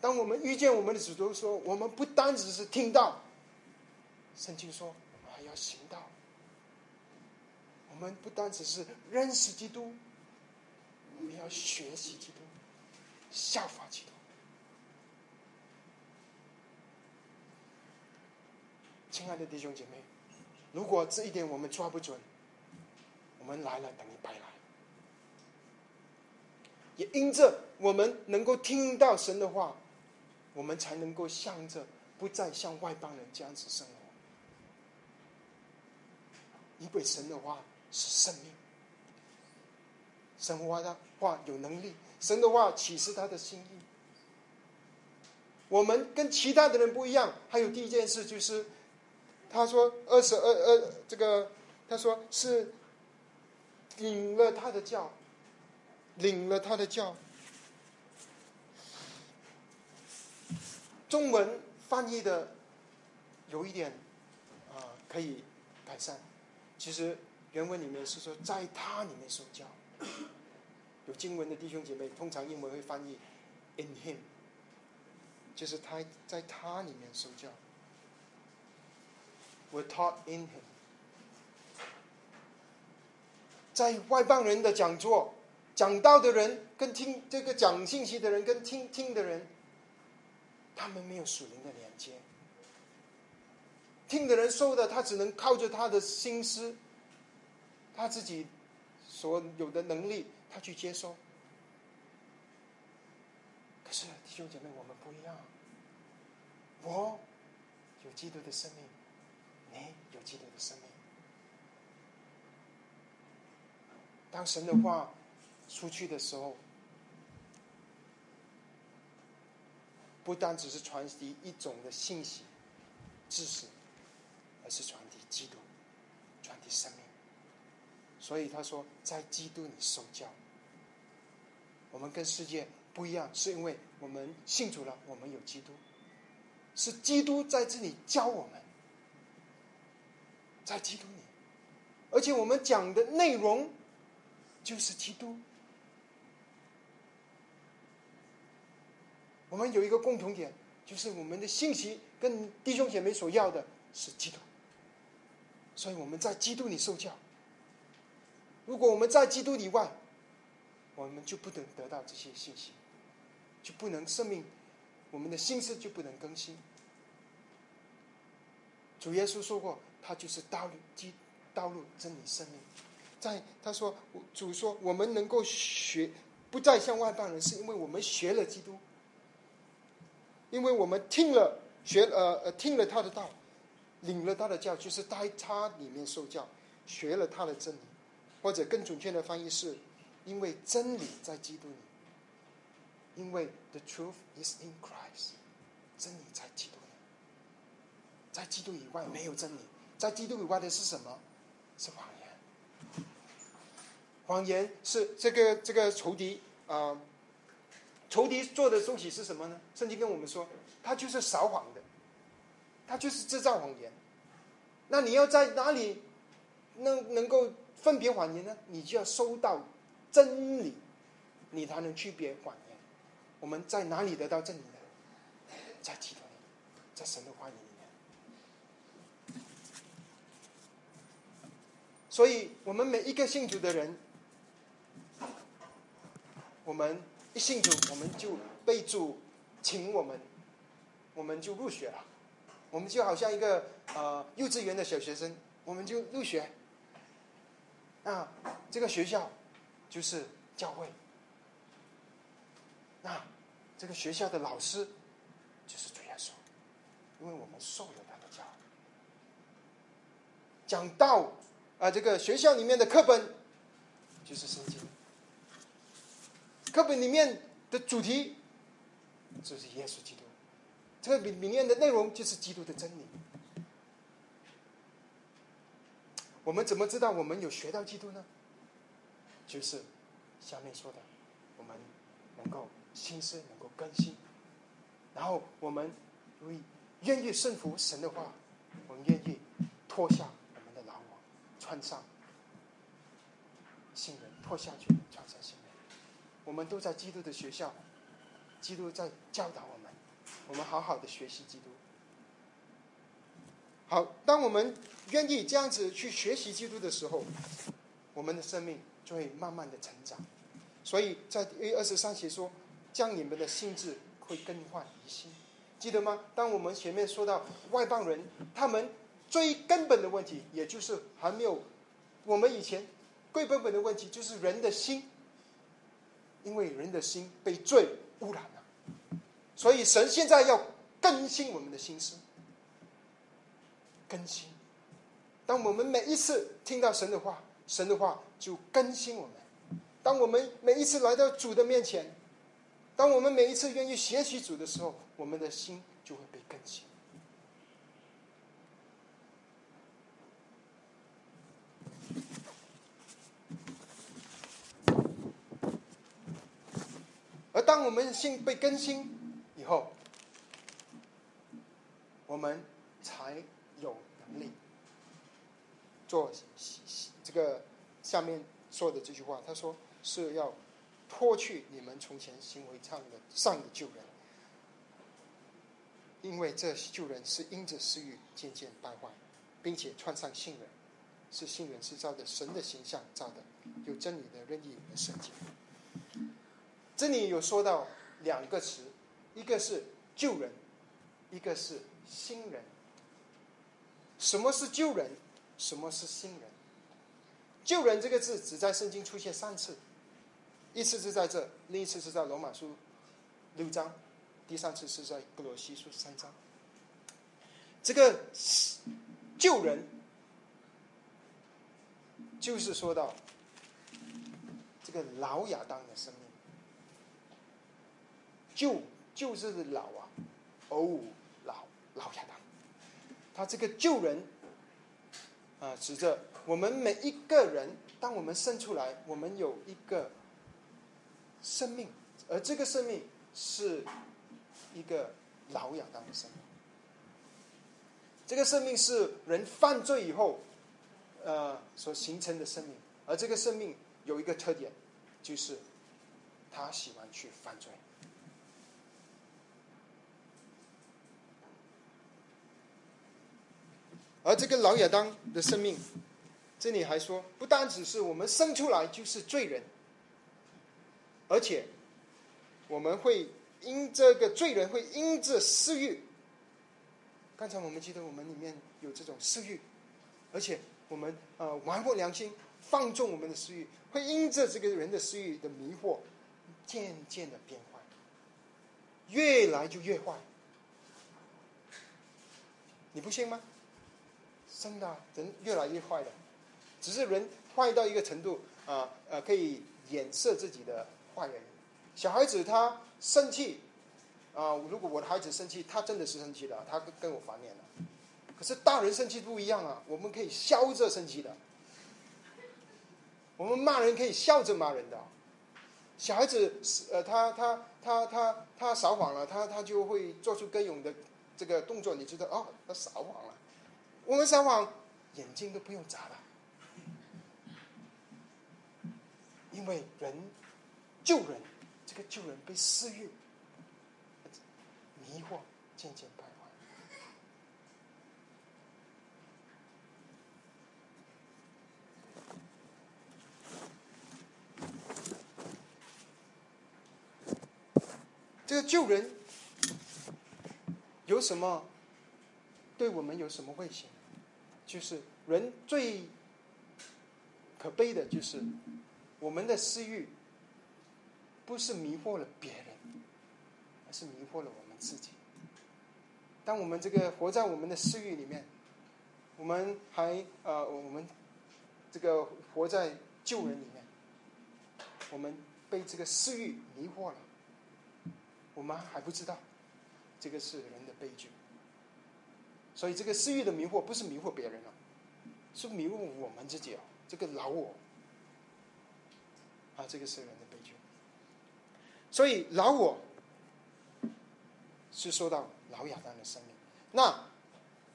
当我们遇见我们的主都说，我们不单只是听到，圣经说，我们还要行道。我们不单只是认识基督，我们要学习基督，效法基督。亲爱的弟兄姐妹，如果这一点我们抓不准，我们来了等于白来。也因着我们能够听到神的话。我们才能够向着不再像外邦人这样子生活。因为神的话是生命，神话的话有能力，神的话启示他的心意。我们跟其他的人不一样。还有第一件事就是，他说二十二二这个，他说是领了他的教，领了他的教。中文翻译的有一点啊，可以改善。其实原文里面是说在他里面受教。有经文的弟兄姐妹，通常英文会翻译 “in him”，就是他在他里面受教。We taught in him。在外邦人的讲座讲道的人，跟听这个讲信息的人，跟听听的人。他们没有属灵的连接，听的人说的，他只能靠着他的心思，他自己所有的能力，他去接收。可是弟兄姐妹，我们不一样。我有基督的生命，你有基督的生命。当神的话出去的时候。不单只是传递一种的信息、知识，而是传递基督、传递生命。所以他说，在基督里受教。我们跟世界不一样，是因为我们信主了，我们有基督。是基督在这里教我们，在基督里，而且我们讲的内容就是基督。我们有一个共同点，就是我们的信息跟弟兄姐妹所要的是基督，所以我们在基督里受教。如果我们在基督以外，我们就不能得到这些信息，就不能生命，我们的心思就不能更新。主耶稣说过，他就是道路、基道路、真理、生命。在他说，主说，我们能够学，不再像外邦人，是因为我们学了基督。因为我们听了学呃呃听了他的道，领了他的教，就是在他里面受教，学了他的真理，或者更准确的翻译是，因为真理在基督里，因为 the truth is in Christ，真理在基督里，在基督以外没有真理，在基督以外的是什么？是谎言，谎言是这个这个仇敌啊。仇敌做的东西是什么呢？圣经跟我们说，他就是撒谎的，他就是制造谎言。那你要在哪里能能够分别谎言呢？你就要收到真理，你才能区别谎言。我们在哪里得到真理呢？在基督里，在神的话语里面。所以，我们每一个信主的人，我们。信主，我们就被主请我们，我们就入学了。我们就好像一个呃幼稚园的小学生，我们就入学。那，这个学校就是教会。那这个学校的老师就是主耶稣，因为我们受了他的教。讲道啊，这个学校里面的课本就是圣经。课本里面的主题就是耶稣基督，这个里里面的内容就是基督的真理。我们怎么知道我们有学到基督呢？就是下面说的，我们能够心思能够更新，然后我们为愿意顺服神的话，我们愿意脱下我们的老我，穿上新人，脱下去穿上。我们都在基督的学校，基督在教导我们，我们好好的学习基督。好，当我们愿意这样子去学习基督的时候，我们的生命就会慢慢的成长。所以在第二十三节说，将你们的心智会更换一新，记得吗？当我们前面说到外邦人，他们最根本的问题，也就是还没有我们以前最根本的问题，就是人的心。因为人的心被罪污染了，所以神现在要更新我们的心思。更新，当我们每一次听到神的话，神的话就更新我们；当我们每一次来到主的面前，当我们每一次愿意学习主的时候，我们的心就会被更新。而当我们心被更新以后，我们才有能力做这个下面说的这句话。他说是要脱去你们从前行为上的上的旧人，因为这旧人是因着私欲渐渐败坏，并且穿上新人，是新人是照着神的形象造的，有真理的任意的圣洁。这里有说到两个词，一个是旧人，一个是新人。什么是旧人？什么是新人？旧人这个字只在圣经出现三次，一次是在这，另一次是在罗马书六章，第三次是在格罗西书三章。这个旧人，就是说到这个老亚当的生命。旧就是老啊，哦，老老亚当，他这个旧人啊，指着我们每一个人。当我们生出来，我们有一个生命，而这个生命是一个老亚当的生命。这个生命是人犯罪以后，呃，所形成的生命。而这个生命有一个特点，就是他喜欢去犯罪。而这个老亚当的生命，这里还说，不单只是我们生出来就是罪人，而且我们会因这个罪人会因着私欲。刚才我们记得我们里面有这种私欲，而且我们呃玩过良心，放纵我们的私欲，会因着这个人的私欲的迷惑，渐渐的变坏，越来就越坏。你不信吗？真的，人越来越坏的，只是人坏到一个程度啊，呃，可以掩饰自己的坏人。小孩子他生气啊，如果我的孩子生气，他真的是生气的，他跟我翻脸了。可是大人生气不一样啊，我们可以笑着生气的，我们骂人可以笑着骂人的。小孩子是呃，他他他他他撒谎了，他他就会做出更勇的这个动作，你知道哦，他撒谎了。我们撒谎，眼睛都不用眨了，因为人救人，这个救人被私欲迷惑，渐渐败坏。这个救人有什么？对我们有什么危险？就是人最可悲的，就是我们的私欲不是迷惑了别人，而是迷惑了我们自己。当我们这个活在我们的私欲里面，我们还呃，我们这个活在救人里面，我们被这个私欲迷惑了，我们还不知道，这个是人的悲剧。所以，这个私欲的迷惑不是迷惑别人啊，是迷惑我们自己啊。这个老我啊，这个是人的悲剧。所以，老我是受到老亚当的生命。那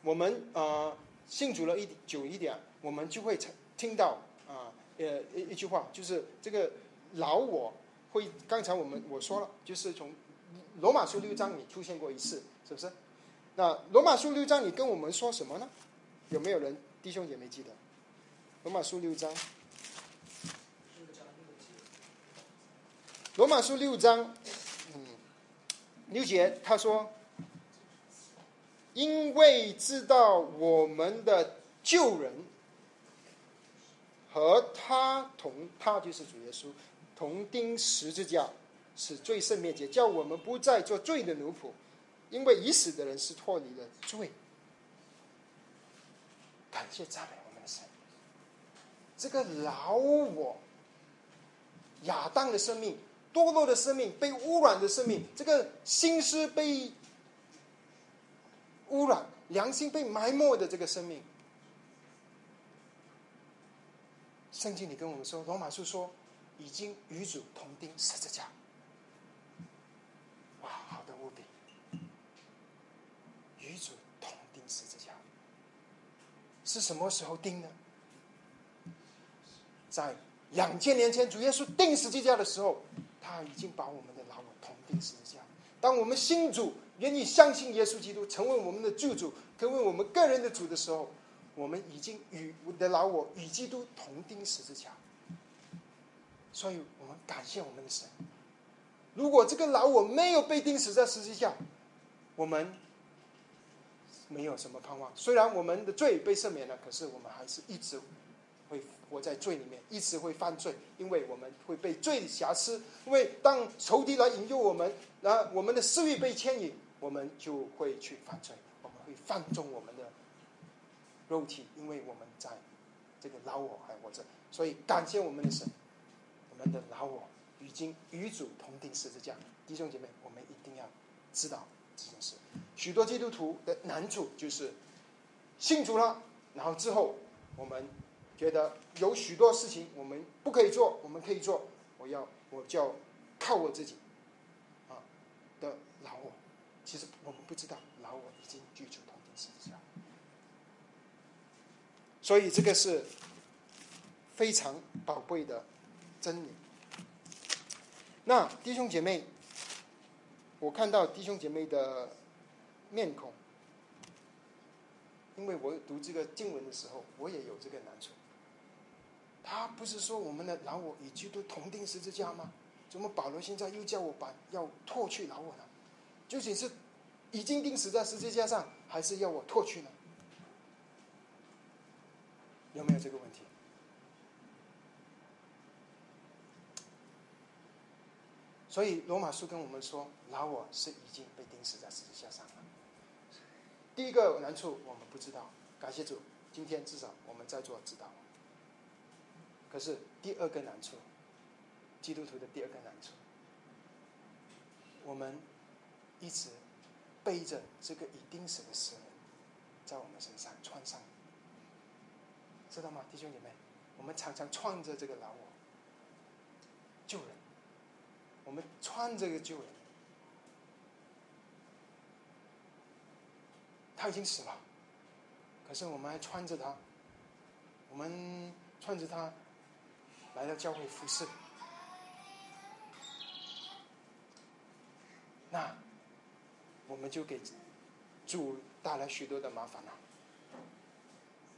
我们呃信主了一久一点，我们就会听到啊呃一一句话，就是这个老我会刚才我们我说了，就是从罗马书六章里出现过一次，是不是？那罗马书六章，你跟我们说什么呢？有没有人弟兄姐妹记得？罗马书六章，罗马书六章，嗯，六节他说：“因为知道我们的旧人和他同，他就是主耶稣，同钉十字架，使罪圣灭绝，叫我们不再做罪的奴仆。”因为已死的人是脱离了罪，感谢赞美我们的神。这个老我亚当的生命、堕落的生命、被污染的生命，这个心思被污染、良心被埋没的这个生命，圣经里跟我们说，罗马书说，已经与主同钉十字架。是什么时候钉呢？在两千年前主耶稣钉十字架的时候，他已经把我们的老我同钉十字架。当我们新主，愿意相信耶稣基督，成为我们的救主，成为我们个人的主的时候，我们已经与我的老我与基督同钉十字架。所以我们感谢我们的神。如果这个老我没有被钉死在十字架，我们。没有什么盼望。虽然我们的罪被赦免了，可是我们还是一直会活在罪里面，一直会犯罪，因为我们会被罪的瑕疵。因为当仇敌来引诱我们，那我们的私欲被牵引，我们就会去犯罪，我们会放纵我们的肉体，因为我们在这个老我还活着。所以感谢我们的神，我们的老我已经与主同定十字架。弟兄姐妹，我们一定要知道这件事。许多基督徒的难处就是信主了，然后之后我们觉得有许多事情我们不可以做，我们可以做。我要我就靠我自己啊的老我，其实我们不知道老我已经居住同定十字架。所以这个是非常宝贵的真理。那弟兄姐妹，我看到弟兄姐妹的面孔，因为我读这个经文的时候，我也有这个难处。他不是说我们的老我与基督同定十字架吗？怎么保罗现在又叫我把要脱去老我呢？究竟是已经钉死在十字架上，还是要我脱去呢？有没有这个问题？所以罗马书跟我们说，老我是已经被钉死在十字架上了。第一个难处我们不知道，感谢主，今天至少我们在座知道。可是第二个难处，基督徒的第二个难处，我们一直背着这个已钉死的死人，在我们身上穿上，知道吗，弟兄姐妹？我们常常穿着这个老我，救人。我们穿这个救人，他已经死了，可是我们还穿着他，我们穿着他来到教会服侍，那我们就给主带来许多的麻烦了。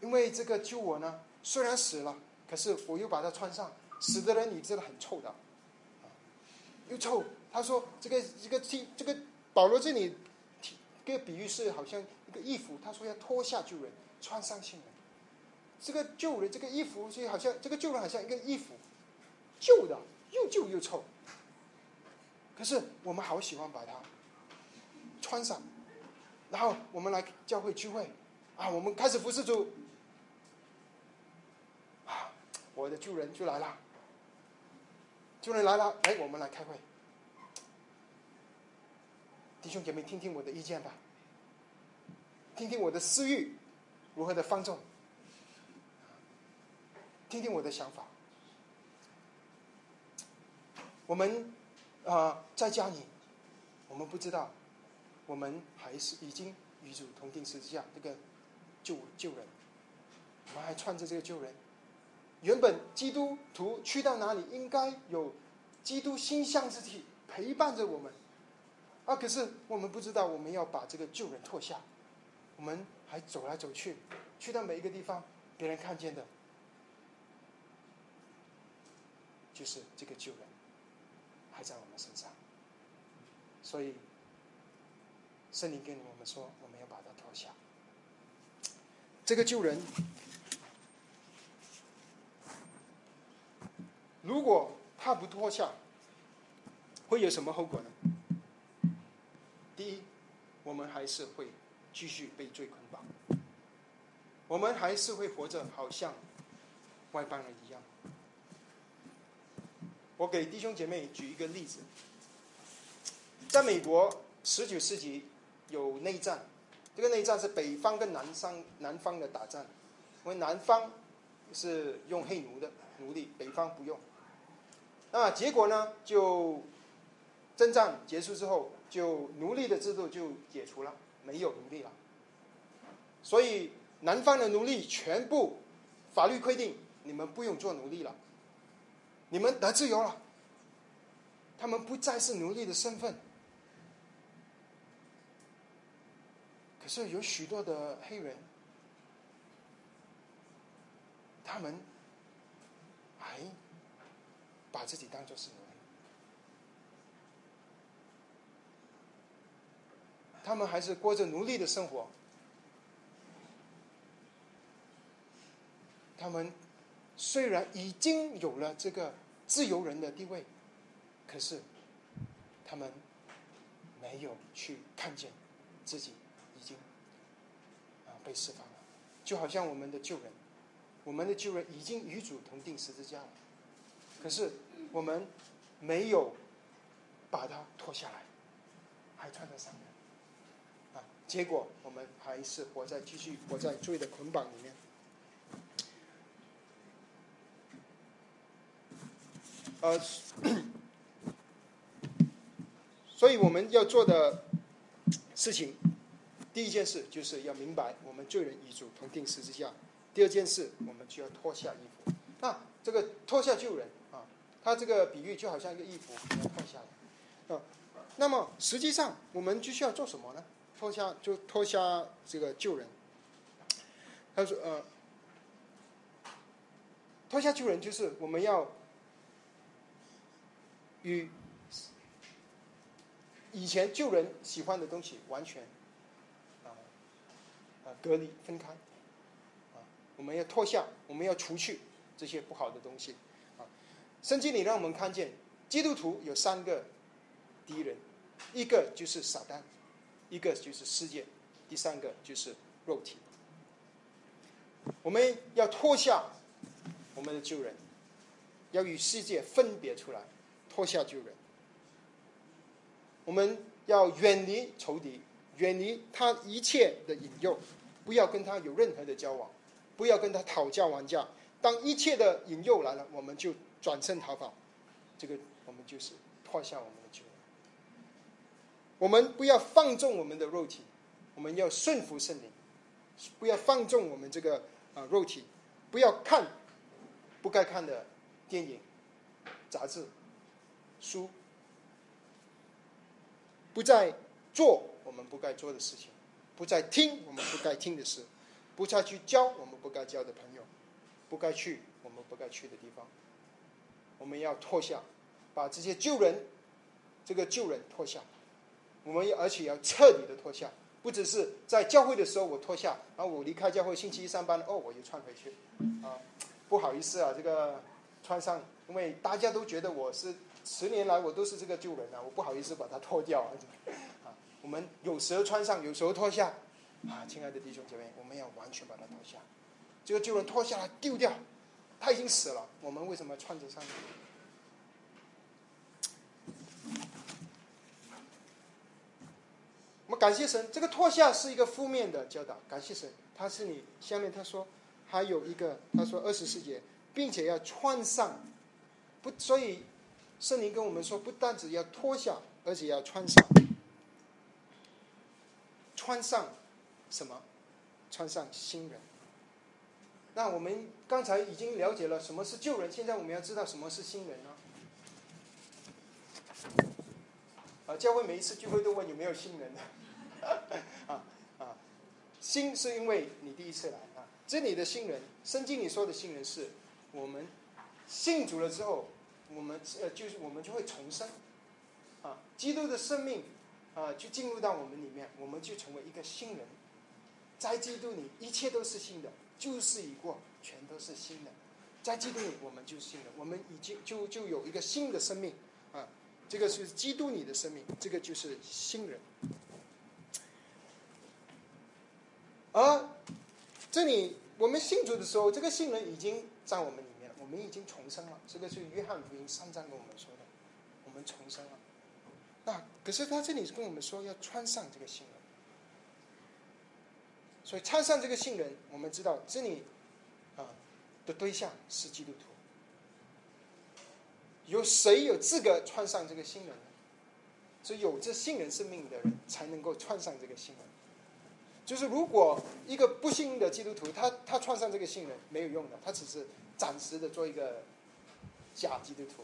因为这个救我呢，虽然死了，可是我又把它穿上，死的人你知道很臭的。又臭，他说这个这个 T 这个保罗这里，这个比喻是好像一个衣服，他说要脱下旧人，穿上新人。这个旧人这个衣服就好像这个旧人好像一个衣服，旧的又旧又臭。可是我们好喜欢把它穿上，然后我们来教会聚会，啊，我们开始服侍主，啊，我的旧人就来了。主人来了，哎，我们来开会。弟兄姐妹，听听我的意见吧，听听我的私欲如何的放纵，听听我的想法。我们啊，在家里，我们不知道，我们还是已经与主同定十字架，这个救救人，我们还穿着这个救人。原本基督徒去到哪里，应该有基督心象之体陪伴着我们，啊！可是我们不知道，我们要把这个旧人脱下，我们还走来走去，去到每一个地方，别人看见的，就是这个旧人还在我们身上，所以圣灵跟我们说，我们要把它脱下，这个旧人。如果他不脱下，会有什么后果呢？第一，我们还是会继续被罪捆绑，我们还是会活着，好像外邦人一样。我给弟兄姐妹举一个例子，在美国十九世纪有内战，这个内战是北方跟南方南方的打仗，因为南方是用黑奴的奴隶，北方不用。那结果呢？就征战结束之后，就奴隶的制度就解除了，没有奴隶了。所以南方的奴隶全部法律规定，你们不用做奴隶了，你们得自由了。他们不再是奴隶的身份。可是有许多的黑人，他们还。把自己当做是奴隶，他们还是过着奴隶的生活。他们虽然已经有了这个自由人的地位，可是他们没有去看见自己已经啊被释放了，就好像我们的旧人，我们的旧人已经与主同定十字架了，可是。我们没有把它脱下来，还穿在上面，结果我们还是活在继续活在罪的捆绑里面。呃，<coughs> 所以我们要做的事情，第一件事就是要明白，我们罪人与主同定十字架，第二件事，我们就要脱下衣服。那这个脱下旧人啊，他这个比喻就好像一个衣服要脱下来啊。那么实际上，我们就需要做什么呢？脱下就脱下这个旧人。他说呃，脱下旧人就是我们要与以前旧人喜欢的东西完全啊啊隔离分开啊。我们要脱下，我们要除去这些不好的东西，啊，圣经里让我们看见，基督徒有三个敌人，一个就是撒旦，一个就是世界，第三个就是肉体。我们要脱下我们的旧人，要与世界分别出来，脱下旧人。我们要远离仇敌，远离他一切的引诱，不要跟他有任何的交往。不要跟他讨价还价。当一切的引诱来了，我们就转身逃跑。这个我们就是脱下我们。我们不要放纵我们的肉体，我们要顺服圣灵。不要放纵我们这个啊肉体，不要看不该看的电影、杂志、书，不再做我们不该做的事情，不再听我们不该听的事。不再去交我们不该交的朋友，不该去我们不该去的地方。我们要脱下，把这些旧人，这个旧人脱下。我们而且要彻底的脱下，不只是在教会的时候我脱下，然后我离开教会星期一上班哦，我又穿回去。啊，不好意思啊，这个穿上，因为大家都觉得我是十年来我都是这个旧人啊，我不好意思把它脱掉啊。啊，我们有时候穿上，有时候脱下。啊，亲爱的弟兄姐妹，我们要完全把它脱下。这个旧人脱下来丢掉，他已经死了。我们为什么穿着上？我们感谢神，这个脱下是一个负面的教导。感谢神，他是你下面他说还有一个，他说二十四节，并且要穿上。不，所以圣灵跟我们说，不单只要脱下，而且要穿上，穿上。什么？穿上新人。那我们刚才已经了解了什么是旧人，现在我们要知道什么是新人呢？啊，教会每一次聚会都问有没有新人的。<laughs> 啊啊，新是因为你第一次来啊。这里的新人，圣经里说的新人是我们信主了之后，我们呃就是我们就会重生。啊，基督的生命啊就进入到我们里面，我们就成为一个新人。在基督里，一切都是新的，旧事已过，全都是新的。在基督里，我们就是新的，我们已经就就有一个新的生命啊！这个是基督你的生命，这个就是新人。而这里我们信主的时候，这个新人已经在我们里面了，我们已经重生了。这个是约翰福音三章跟我们说的，我们重生了。那可是他这里跟我们说要穿上这个新人。所以穿上这个信人，我们知道这里啊的对象是基督徒。有谁有资格穿上这个新人呢？只有这信人生命的人才能够穿上这个新人。就是如果一个不信的基督徒，他他穿上这个信人没有用的，他只是暂时的做一个假基督徒。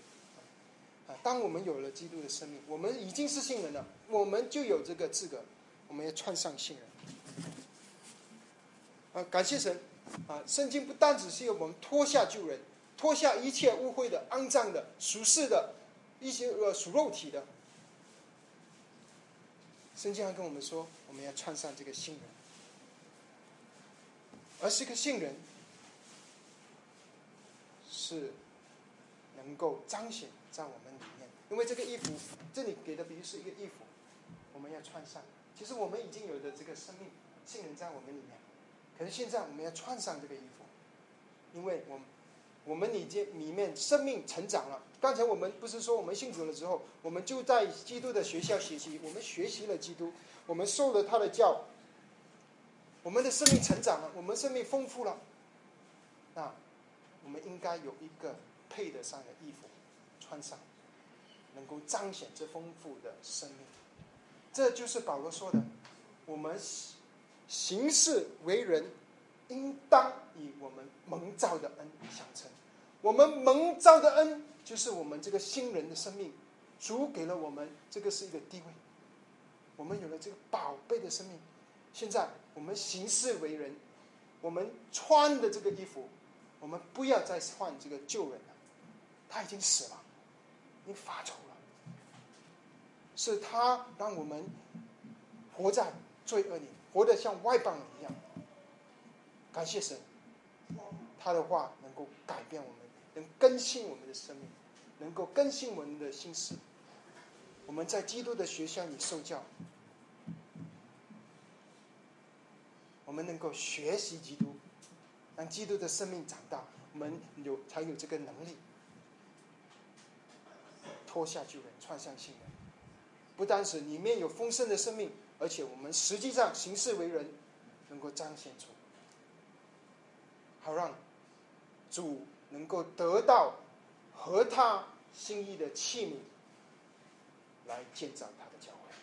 啊，当我们有了基督的生命，我们已经是信人了，我们就有这个资格，我们要穿上信人。啊，感谢神！啊，圣经不单只是要我们脱下旧人，脱下一切污秽的、肮脏的、俗世的、一些呃属肉体的。圣经还跟我们说，我们要穿上这个新人，而这个新人是能够彰显在我们里面，因为这个衣服，这里给的比喻是一个衣服，我们要穿上。其实我们已经有的这个生命，新人在我们里面。可是现在我们要穿上这个衣服，因为我们我们已经里面生命成长了。刚才我们不是说我们信主了之后，我们就在基督的学校学习，我们学习了基督，我们受了他的教，我们的生命成长了，我们生命丰富了。那我们应该有一个配得上的衣服穿上，能够彰显这丰富的生命。这就是保罗说的，我们。行事为人，应当以我们蒙造的恩相称。我们蒙造的恩，就是我们这个新人的生命，主给了我们，这个是一个地位。我们有了这个宝贝的生命，现在我们行事为人，我们穿的这个衣服，我们不要再换这个旧人了，他已经死了，你发愁了，是他让我们活在罪恶里，活得像外邦人一样。感谢神，他的话能够改变我们。能更新我们的生命，能够更新我们的心思。我们在基督的学校里受教，我们能够学习基督，让基督的生命长大，我们有才有这个能力脱下旧人，穿上新人。不单是里面有丰盛的生命，而且我们实际上行事为人能够彰显出，好让主。能够得到和他心意的器皿，来建造他的教会。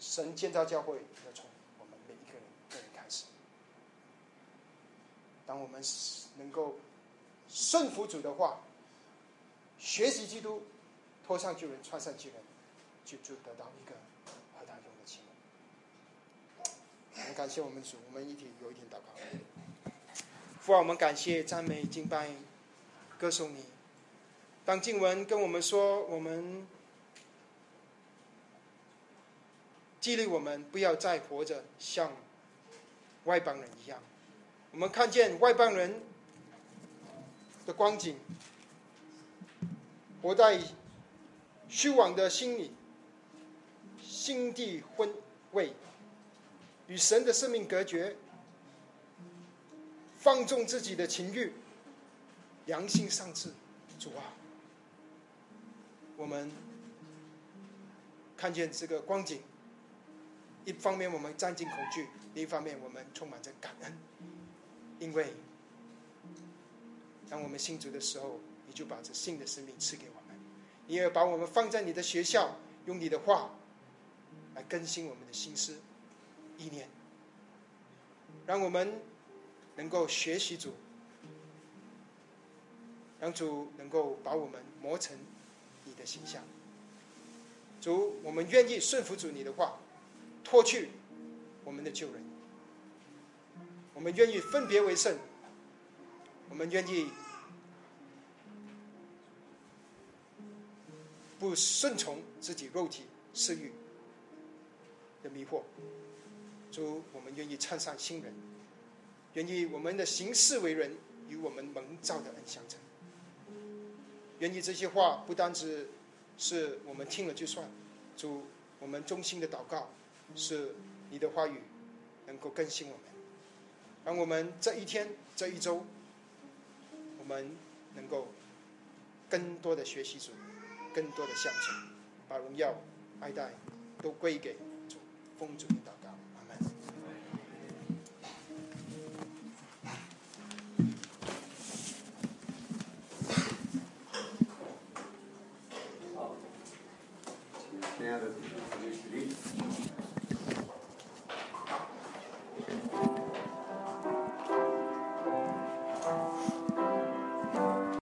神建造教会要从我们每一个人个人开始。当我们能够顺服主的话，学习基督，脱上旧人，穿上旧人，就就得到一个和他用的器皿。很感谢我们主，我们一起有一天祷告。父啊，我们感谢、赞美、敬拜、歌颂你。当静文跟我们说，我们激励我们不要再活着像外邦人一样。我们看见外邦人的光景，活在虚妄的心里，心地昏昧，与神的生命隔绝。放纵自己的情欲，良心丧志，主啊！我们看见这个光景，一方面我们战惊恐惧，另一方面我们充满着感恩，因为当我们信主的时候，你就把这新的生命赐给我们，你也把我们放在你的学校，用你的话来更新我们的心思、意念，让我们。能够学习主，让主能够把我们磨成你的形象。主，我们愿意顺服主你的话，脱去我们的旧人。我们愿意分别为圣。我们愿意不顺从自己肉体私欲的迷惑。主，我们愿意唱上新人。愿意我们的行事为人与我们蒙召的恩相称。愿意这些话不单只是我们听了就算，主，我们衷心的祷告是你的话语能够更新我们，让我们这一天这一周，我们能够更多的学习主，更多的相信，把荣耀、爱戴都归给主，奉主的祷